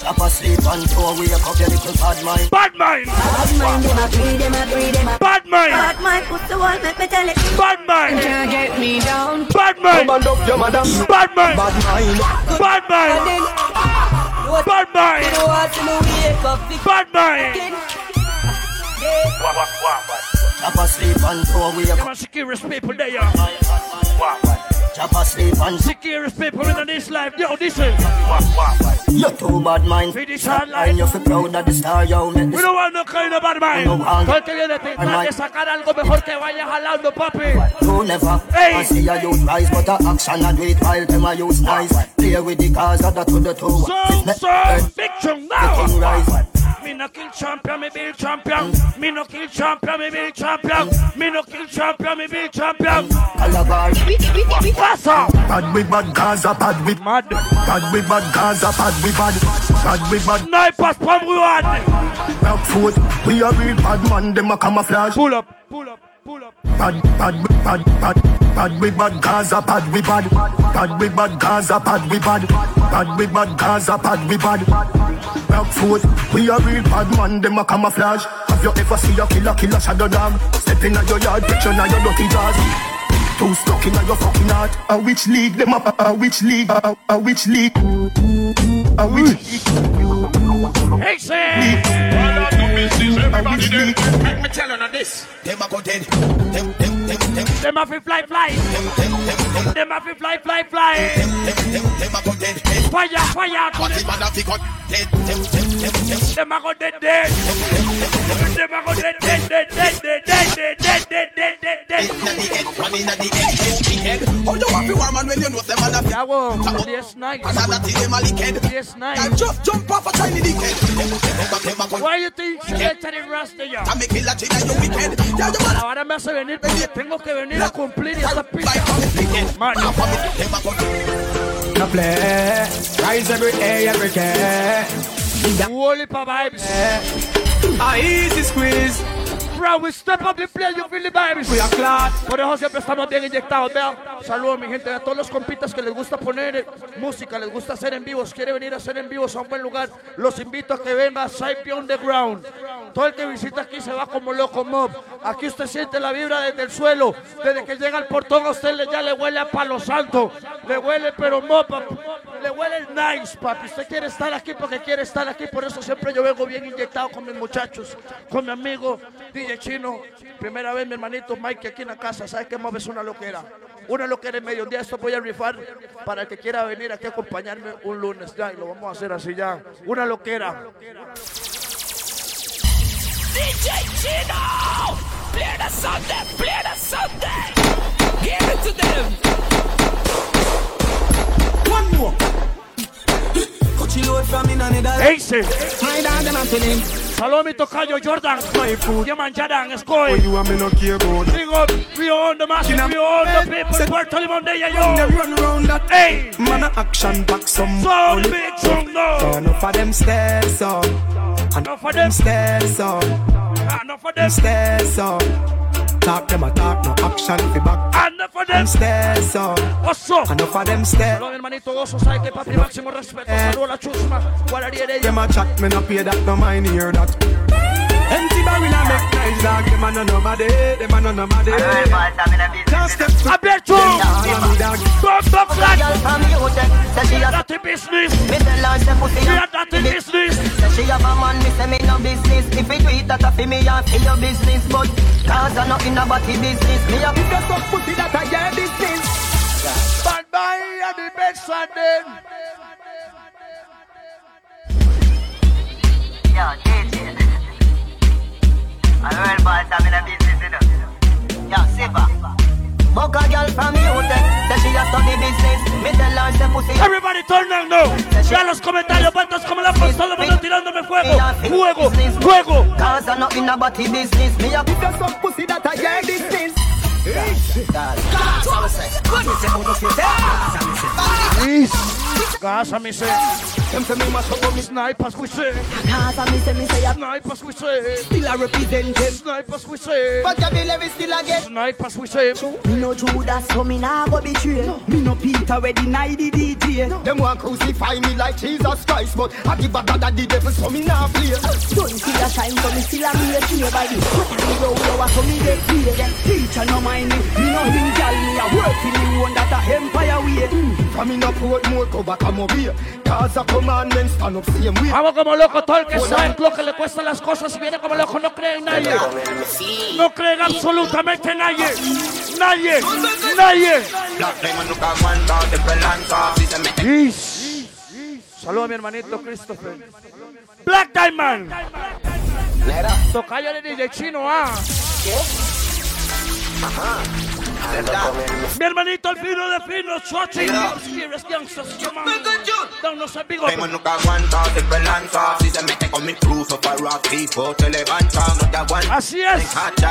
Chop a sleep on. So we up your little bad mind. Bad mind. Bad mind, them a breed, them a breed, them a Bad mind. bad mind. Put the wall, make me tell it. Bad mind. Can't get me down. Bad mind. Command up your madam. Bad mind. Bad mind. Bad mind. Bad mind. You want to know wake up Bad mind. Chop a sleep. So we Come up. on, security people there. Chop a sleep on. Security people in this life. Yo, this is. You're too bad mind. Feed this hard lying, you feel proud of the star, yo. We don't want no kind of bad mind. No, um, Todo el que viene te trata de sacar algo mejor que vaya jalando, papi. You never Hey. I see a youth rise, but a action and do it while them a use nice. Play with the cars that are to the two. So, so, big chunk The king rise. Me no kill champion, me build champion. Me no kill champion, me build champion. Me no kill champion, me build champion. Calabar. What's up? Bad we bad Gaza, bad we Mad. bad we bad Gaza, bad we bad bad we bad Snipers from Ruan. back foot. We a real bad man, them a camouflage. Pull up, pull up, pull up. Bad bad bad bad bad we bad Gaza, bad we bad bad we bad Gaza, bad we bad bad we bad Gaza, bad we bad. Back foot. We a real bad man, them a camouflage. Have you ever see a killer killer shadow dog? Step in your yard, picture now your dirty jaws. Too stuck in your fucking heart. A which league them up? A which league? A, a which league? A which league? Hey, say. Everybody there, Let me tell you now this. Them a go dead. Them, them, them, them, Them have to fly, fly. Them have to fly, fly, fly. them, them, them a go dead. Dead. Fire, fire. to But the- the man a fi got dead. Them, them, them, them. Them a go dead, dead. You Why you think china, you. Yeah, Ahora me hace venir tengo que venir a cumplir like pista. Man. Play. Rise every day, every day. Wally pa vibes. A easy squeeze. We step up the play, you feel the vibes. We are clad. Por eso siempre estamos bien inyectados, vean. Saludos, mi gente, a todos los compitas que les gusta poner música, les gusta hacer en vivos, quiere venir a hacer en vivos a un buen lugar. Los invito a que venga a Saipi Underground. Todo el que visita aquí se va como loco mob. Aquí usted siente la vibra desde el suelo. Desde que llega al portón a usted le, ya le huele a palo santo. Le huele, pero mob. Le huele nice, papi. Usted quiere estar aquí porque quiere estar aquí. Por eso siempre yo vengo bien inyectado con mis muchachos, con mi amigo DJ Chino. Primera vez mi hermanito Mike aquí en la casa. ¿Sabes qué mob es una loquera? Una loquera en medio día. Esto voy a rifar para el que quiera venir aquí a acompañarme un lunes. Ya, y lo vamos a hacer así ya. Una loquera. DJ Chino! Play the Sunday, play the Sunday! Give it to them! One more. Coachy load from in another. Ace. My dad them a feeling. Saludos a mi tocayo Jordan. Yeah, man, Jordan, Oh, going. you and me no care about. Big up, we own the masses, we own the eh, people. Puerto Limón de ella, They run around that. Hey. Man a action back some. Sound oh, big song now. Enough of them stairs up. Enough of them. stairs up. Enough of them. Stairs up. Talk them a talk, no action fi back. Enough of Them up. What's up? Enough of them. Saludos, mi hermanito Gozo, sabe que papi, máximo respeto. Saludos a la chusma. Guardaría de ella. Them a chat, me no pay that, no mind hear that. Empty barrel a make nice dog, them a no nobody, them a no nobody. Just step to Abierto. Miami dog. Don't stop that. Girl from you take, she a Dirty business. Me tell her say pussy We a are dirty business. Say she have a man, me say me no business If you do it, that a fi me and fi your business But cause I nothing about the business Me a If you suck pussy, that a your business. Bad boy and the best one then. Yo, DJ I heard about them in a business, you know Yo, Siva Buck a girl from you eh? say she a study business Me tell her say pussy Everybody turn down now. Ya los comentarios, bandas como la mundo tirándome fuego. Fuego, fuego. Cause I nothing about the business Me a suck pussy, that a your business. Casa me say. Say me must snipers we say. Cause me say me Snipers we say. Still a represent them. Snipers we say. But you believe it still again. Snipers we say. Me no Judas, so me nah go betray. Me no Peter, we deny the DJ. Them want crucify me like Jesus Christ, but I give a God that the devil, so me nah play. Don't still a shine, so me still a clear by the What I do, yo, so me get clear. Teacher no mind me, me no him gal, me a work for me one that a empire way. From me no put more cover come up here, cause a commandment stand up same way. Vamos como loco, todo el que sabe lo que le cuestan las cosas y viene como loco, no cree en nadie. No cree en absolutamente nadie. Nadie. Nadie. Saludos a mi hermanito Christopher. Black Diamond. Tocayo de DJ Chino, ah. Mi hermanito el fino de fino, bigo. Diamond nunca aguanta, siempre lanza. Si se mete con mi cruz o para tipo, te levanta, no te aguanta. Así es,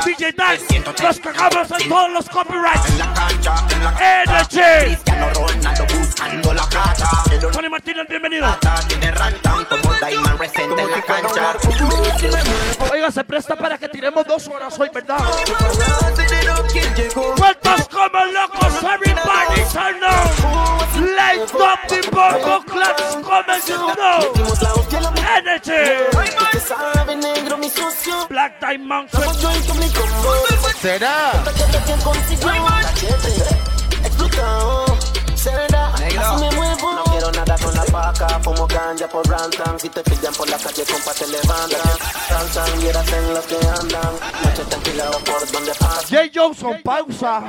DJ Dan, nos cagamos en todos los copyrights. En la cancha, en la Energy. Cristiano Ronaldo la plata. Tony Martínez, bienvenido. plata tiene rantan como Diamond Resende en la cancha. Oiga, se presta para que tiremos dos horas hoy, ¿verdad? Vueltos como locos, everybody turn down. Light up the bombo claps, come you know. Energy. Black Diamond. ¿Será? Nada con la paca, fumo ganja por rantan Si te pillan por la calle, compa, te levantan Rantan, vieras en los que andan Noche tranquila o por donde pasan. Johnson, pausa.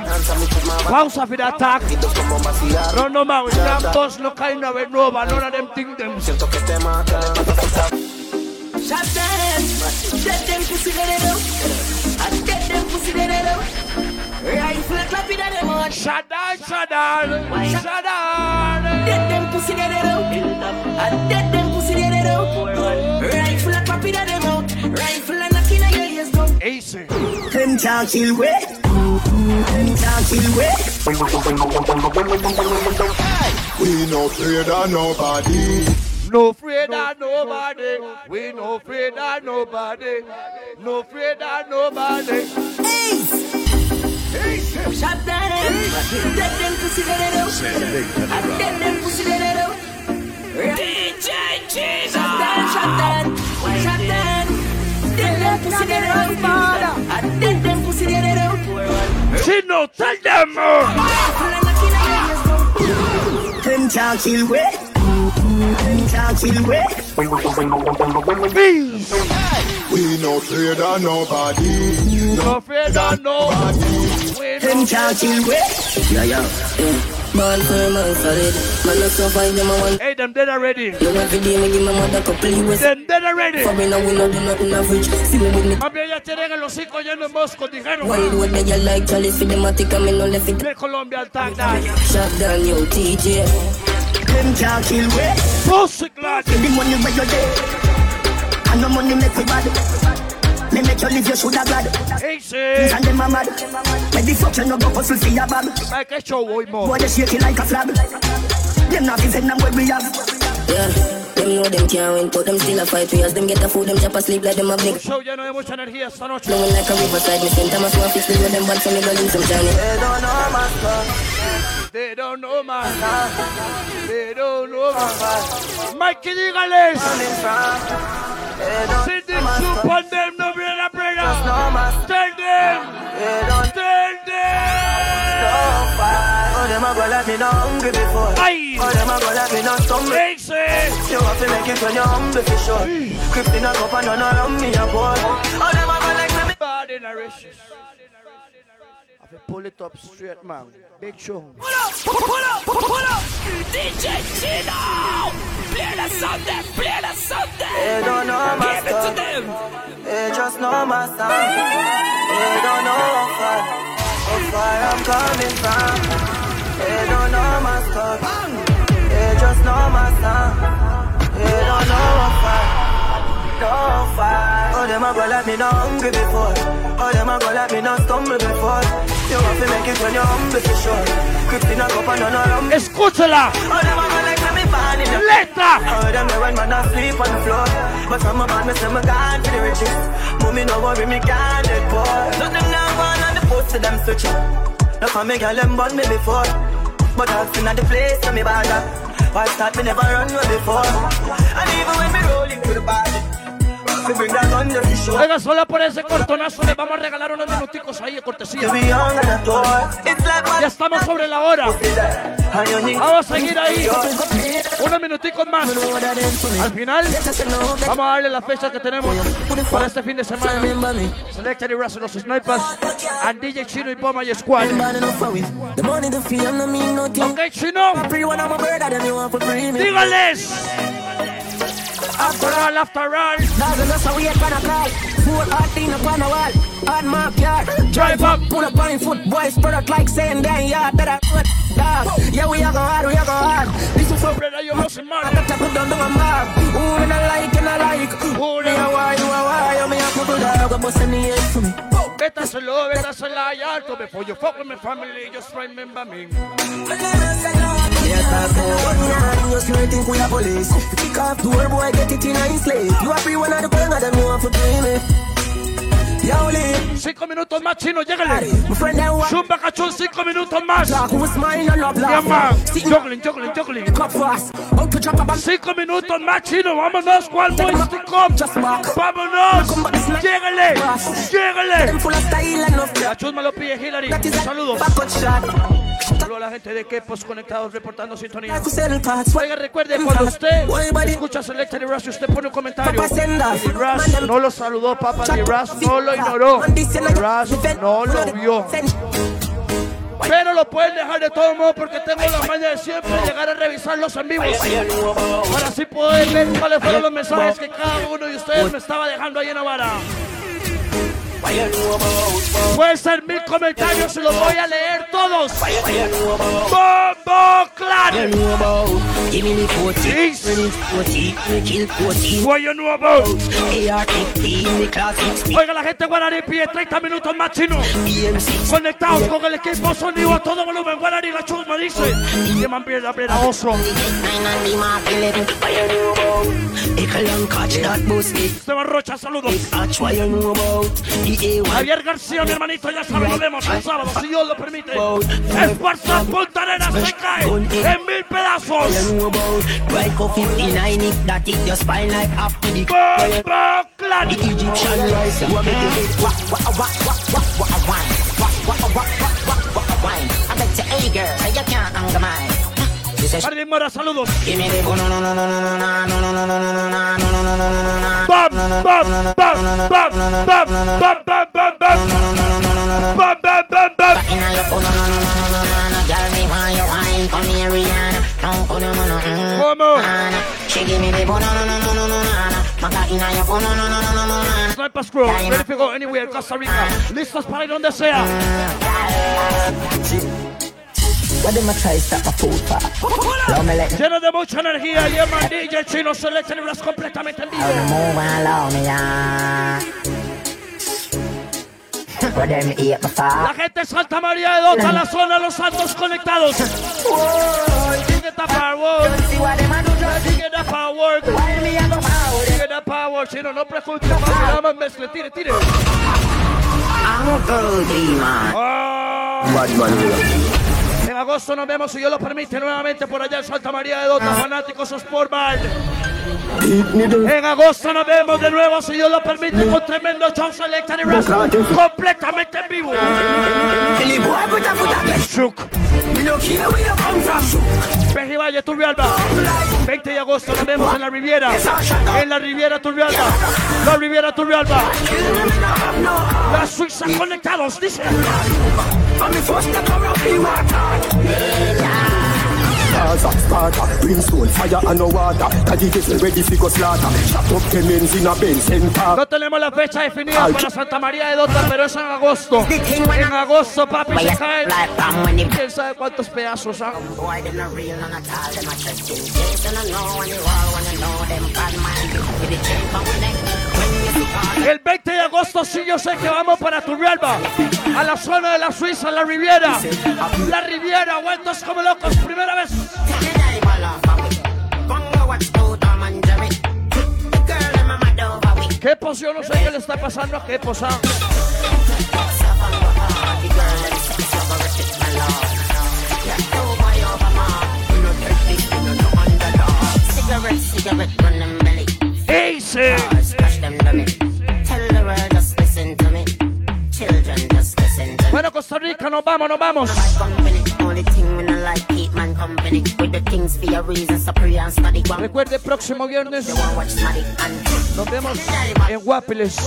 Pausa for the attack. como vaciar No, no, man. Campos no kind of a nova. None of them think them. Siento que te matan Shut them, them pussy. I them. Rifle clap it at them on. Shut down, shut down. Dead them pussy dead them. I dead them pussy dead them. Rifle clap it at them out. Rifle and knocking at your ears down. Easy. Them can't kill we. Them can't kill we. We no afraid of nobody. No afraid of nobody. We no afraid of nobody. No afraid of nobody. Uh. We no fear of nobody. No fear of nobody. Them can't kill we. Yeah, yeah. Man firm and solid. Man not survive them a one. Hey, them dead already. You every day me give my mother couple US. Them dead already. For me now we no do nothing average. See me with me. Mami, ya tienen el hocico lleno de mosco, dijeron. Why do they you like Charlie for them a tick and me no left it. De Colombia al tag that. Shut down you TJ. Them can't kill we. Pussy glad. The money where you get. And no money make we bad. Me make you live, you shoulda glad. Easy. And them a mad. Where the fuck you no go hustle for your bag? Make a show, boy, more. Boy, they shake it like a flag. Them not even them what we have. Yeah. Them know them can't win, but them still a fight. We as them get a food, them chop a sleep like them a big. Show lleno de mucha energía esta noche. Flowing like a riverside, me spend time a swamp, fix me with them bad, so me go link some Johnny. They don't know my stuff. They don't know man. They don't know man. Mikey, dígales. See them soup on them, no brother, brother. Tell them. Tell them. Oh, them a go like me no hungry before. Aye. Oh, them a go like me no stomach. Easy. Eh. You have to make it when you're hungry for sure. Creeping a cup and none around me a boy. Oh, them a go like me. Bad in a riches. I pull it up straight, man. Big show. Pull up, pull up, pull up. DJ Chino. Play the there, play the there. They don't know my Give it to them. They just know my sound. They don't know how far, how far I'm coming from. They don't know my stuff. They just know my sound. They don't know how far, how far. Oh, them a go like me no hungry before. Oh, them a go like me no stumble before. Escúchela. Letra. Now for me, girl, them born me before. But I've seen at the place to me bad Why start me never run way before. And even when me roll into the party Oiga, solo por ese cortonazo le vamos a regalar unos minuticos ahí de cortesía. Ya estamos sobre la hora. Vamos a seguir ahí. Unos minuticos más. Al final, vamos a darle la fecha que tenemos para este fin de semana. Selected y Russell, los Snipers, and DJ Chino y Bomba y Squad. Ok, Chino. Free After all, after all. Doesn't know so we ain't gonna call. Four thing upon the wall. Hard mark yard. Drive up. Pull up on foot. Boys spread out like saying damn yard. That I put dog. Yeah, we are go hard. We are go hard. This is for brother. You must man. I better put down the mark. Who me not like and I like. Who me a why you a why. You me a couple dog. I'm busting the head for me. Better slow, better slow, y'all too Before you fuck with my family, just remember me Yes, I think we are police. Pick up the boy, get it in a slate. You are free one of the I don't want to pay me. Cinco minutos más chino, llegale. Zumba cachón, cinco minutos más. Yeah, man. Juggling, juggling, juggling. Cinco minutos más chino, vámonos, cual boy, stick up. Vámonos, llegale, llegale. Cachón me lo pide Hillary. Saludos. Saludos a la gente de Kepos conectados reportando sintonía. Oiga, recuerde, cuando usted escucha Selected y Rush, usted pone un comentario. Y Rush no lo saludó, papá. Y Rush no lo ignoró. Rush no lo vio. Pero lo pueden dejar de todo modo porque tengo la maña de siempre llegar a revisarlos en vivo. Para así poder ver cuáles fueron los mensajes que cada uno de ustedes me estaba dejando ahí en Navarra. Pueden ser mil comentarios y los voy a leer todos. Bombo Clan. Give me the 40, Yes. release 40, kill 40. What you know about? AR-15, the classic speed. Oiga la gente Guaraní pide 30 minutos más chino. Conectados con el equipo sonido a todo volumen. Guaraní la chusma dice. Que man pierde la oso. Rocha, saludos. Javier García, mi hermanito, ya sabe, lo vemos el sábado, si Dios lo permite. Esfuerzo Punta Arenas se cae en mil pedazos. ¡Bomba Clan! Marlin Mora, saludos. bop, bop, bop, bop, bop, bop, bop, bop, bop, bop, bop. Como? She give Sniper scroll, ready to go anywhere, Costa Rica. Listas para ir donde sea. What them a try stop my food for? Love me let me Lleno de mucha energía, y el man DJ Chino Select celebras completamente en vivo. move yeah. My La gente de Santa María de Dota, la zona de los santos conectados. Sigue the power. Sigue the power. Sigue the power. Chino, no pregunte más, nada más mezcle, tire, tire. I'm a girl, man. Agosto nos vemos, si Dios lo permite, nuevamente por allá en Santa María de Dota, fanáticos Sportball. En agosto nos vemos de nuevo, si Dios lo permite, con tremendo show Selecta y Rap, completamente en vivo. Shook. Pejivalle, Turbialba. 20 de agosto nos vemos en la Riviera. En la Riviera Turbialba. La Riviera Turbialba. Las Suizas conectados, dice. Gaza, Sparta, brimstone, fire and no water. Daddy get ready for go slaughter. Shut up the men's in a Benz center. No tenemos la fecha definida para Santa María de Dota, pero es en agosto. En agosto, papi, se cae. ¿Quién sabe cuántos pedazos? ah? El 20 de agosto sí yo sé que vamos para Turrialba, a la zona de la Suiza, la Riviera. La Riviera, vueltos como locos, primera vez. ¿Qué poción? No sé qué le está pasando a qué posa. Cigarette, cigarette, Bueno, Costa Rica, nos vamos, nos vamos. Only thing we like keep man company. With the things for your reasons, so pray and study. One Recuerde, próximo viernes watch Maddie and nos vemos en Guapiles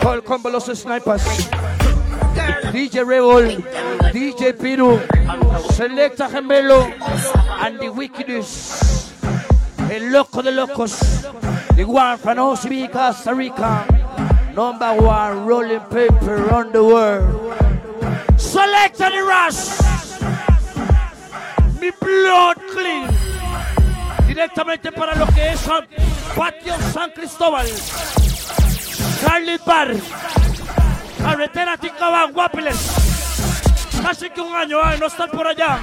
con el combo Los Snipers. DJ Rebel, DJ Piru, Selecta Gemelo, and the Wickedness. El loco de locos. The one from OCB Costa Rica. Number one rolling paper on the world. Selecta the Rush. Mi blood clean. Directamente para lo que es Patio San Cristóbal. Charlie Bar. Carretera Tincabán, Guapiles. Casi que un año, ¿eh? no están por allá.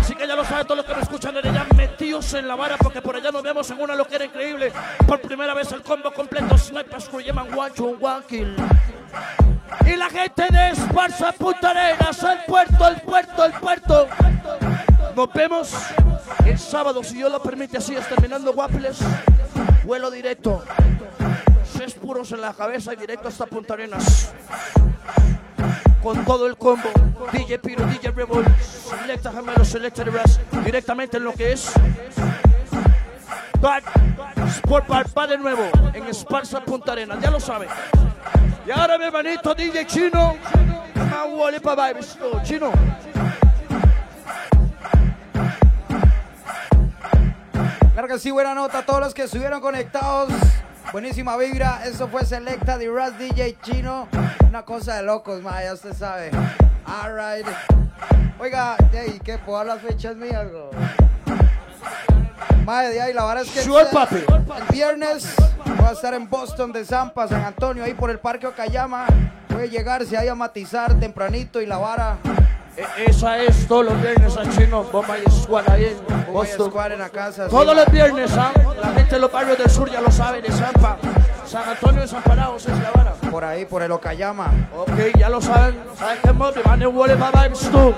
Así que ya lo saben todos los que me escuchan desde allá, metidos en la vara, porque por allá nos vemos en una loquera increíble. Por primera vez el combo completo, Snipers Crew, to one kill. Y la gente de Esparza, Punta Arenas, el puerto, el puerto, el puerto. Nos vemos el sábado, si Dios lo permite, así es terminando Guapiles. Vuelo directo. Seis puros en la cabeza y directo hasta Punta Arenas. Con todo el combo. DJ Piro, DJ Rebel, Selecta Gemelo, Selecta de Brass. Directamente en lo que es. Bad Sport Bar va de nuevo en Esparza Punta Arenas. Ya lo saben. Y ahora mi hermanito DJ Chino. Wally para. Oh, Chino. Claro que sí, buena nota a todos los que estuvieron conectados. Buenísima vibra. Eso fue Selecta de Raz DJ Chino. Una cosa de locos, ma, ya usted sabe. Alright. Oiga, hey, ¿qué? ¿Puedo las fechas mías? bro? Madre de ahí, la verdad es que Sure, el- papi. el viernes voy a estar en Boston de Zampa, San Antonio, ahí por el Parque Okayama. Voy a llegar, si hay a matizar tempranito y la vara. E- Esa es todos los viernes al chino, Bomba y Squad ahí en a Boston. squad en la casa. Todos sí, los viernes, ¿ah? La gente de los barrios del sur ya lo sabe, de Zampa. San Antonio de Zamparados es la vara. Por ahí, por el Okayama. Ok, ya lo saben. ¿Saben qué más? Me manden Wole para Vibes tú.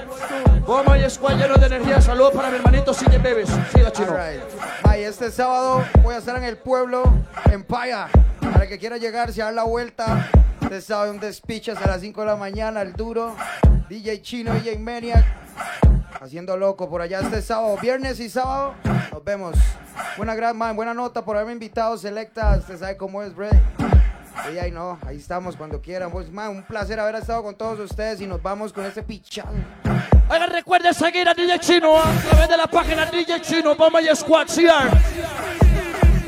Bomba y Squad lleno de energía. Saludos para mi hermanito Cine Bebes. Siga, chino. Alright. Ma, y este sábado voy a estar en el pueblo, en Paya. Para el que quiera llegar, se da la vuelta. Este sábado un despichas a las 5 de la mañana, el duro. DJ Chino, DJ Maniac. Haciendo loco por allá este sábado. Viernes y sábado. Nos vemos. Buena gran man, buena nota por haberme invitado. Selecta, usted sabe cómo es, Bray. Y ahí no, ahí estamos cuando quieran. Pues, man, un placer haber estado con todos ustedes y nos vamos con este pichado. Oigan, recuerden seguir a DJ Chino a través de la página DJ Chino, Bomba y Squad, CR.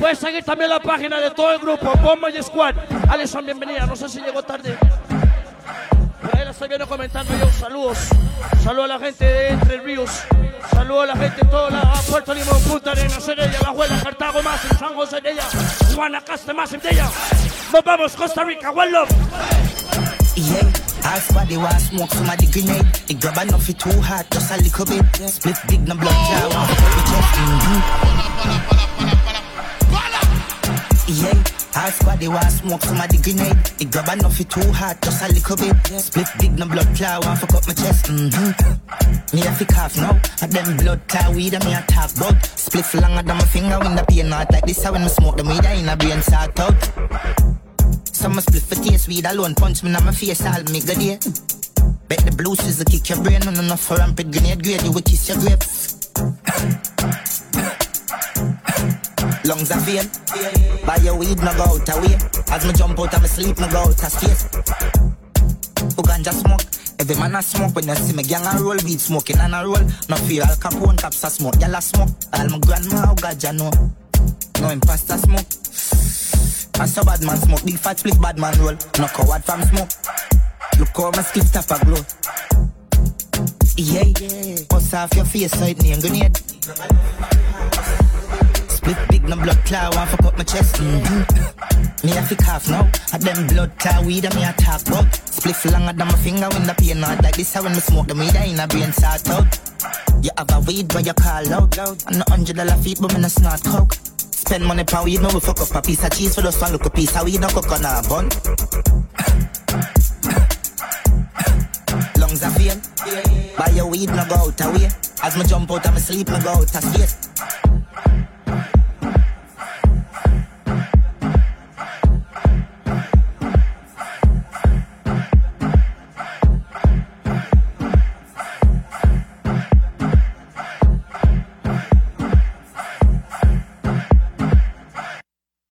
Puedes seguir también la página de todo el grupo, Bomba y Squad. Alison, bienvenida. No sé si llegó tarde. Por ahí la estoy viendo comentando yo. Saludos. Saludos a la gente de Entre Ríos. Saludos a la gente de toda la Puerto Limón, Punta Arenas, Cerella, La Juela, Cartago más, en San José de ella, Guanacaste más en ella. Nos vamos, Costa Rica, one love. Yeah, half body was smoke somebody grenade. The grab enough it too hot, just a little bit. Split big no blood clot, Yeah, half body was smoke somebody grenade. The grab enough it too hot, just a little bit. Split big no blood clot, want to cut my chest. Mm-hmm. Me a fi cough now, and them blood clot weed and me a talk about. Split longer than my finger when the pain not like this. How when me smoke the weed, I in a brain sort out. Some split for taste weed alone punch me in my face all me good day. Bet the blue sizzle kick your brain and enough for rampant grenade grade you will kiss your grave. Lungs are vein. Buy your weed no go out away. As me jump out of my sleep me go out of space. Who ganja smoke? Every man a smoke when you see me gang a roll weed smoking and a roll. No fear Al Capone cops a smoke, y'all a smoke. All my grandma who ganja know. No imposter smoke. I saw bad man smoke, big fat split bad man roll. No coward from smoke. Look how my skin tap a glow. Yeah. Bust off your face so it name grenade. Split big no blood clot, one fuck up my chest. Mm-hmm. Me a fi cough now. A them blood clot weed and me a talk about. Split longer than my finger when the pain not like this. How when me smoke the weed I in a brain sort out. You have a weed when you call out. And a hundred dollar feet but me no snort coke. Spend money pa weed, me we fuck up a piece of cheese for just one look a piece of weed, no coconut bun. Lungs are vein. Buy your weed, no go out away. As me jump out of my sleep, me go out of space. Bye.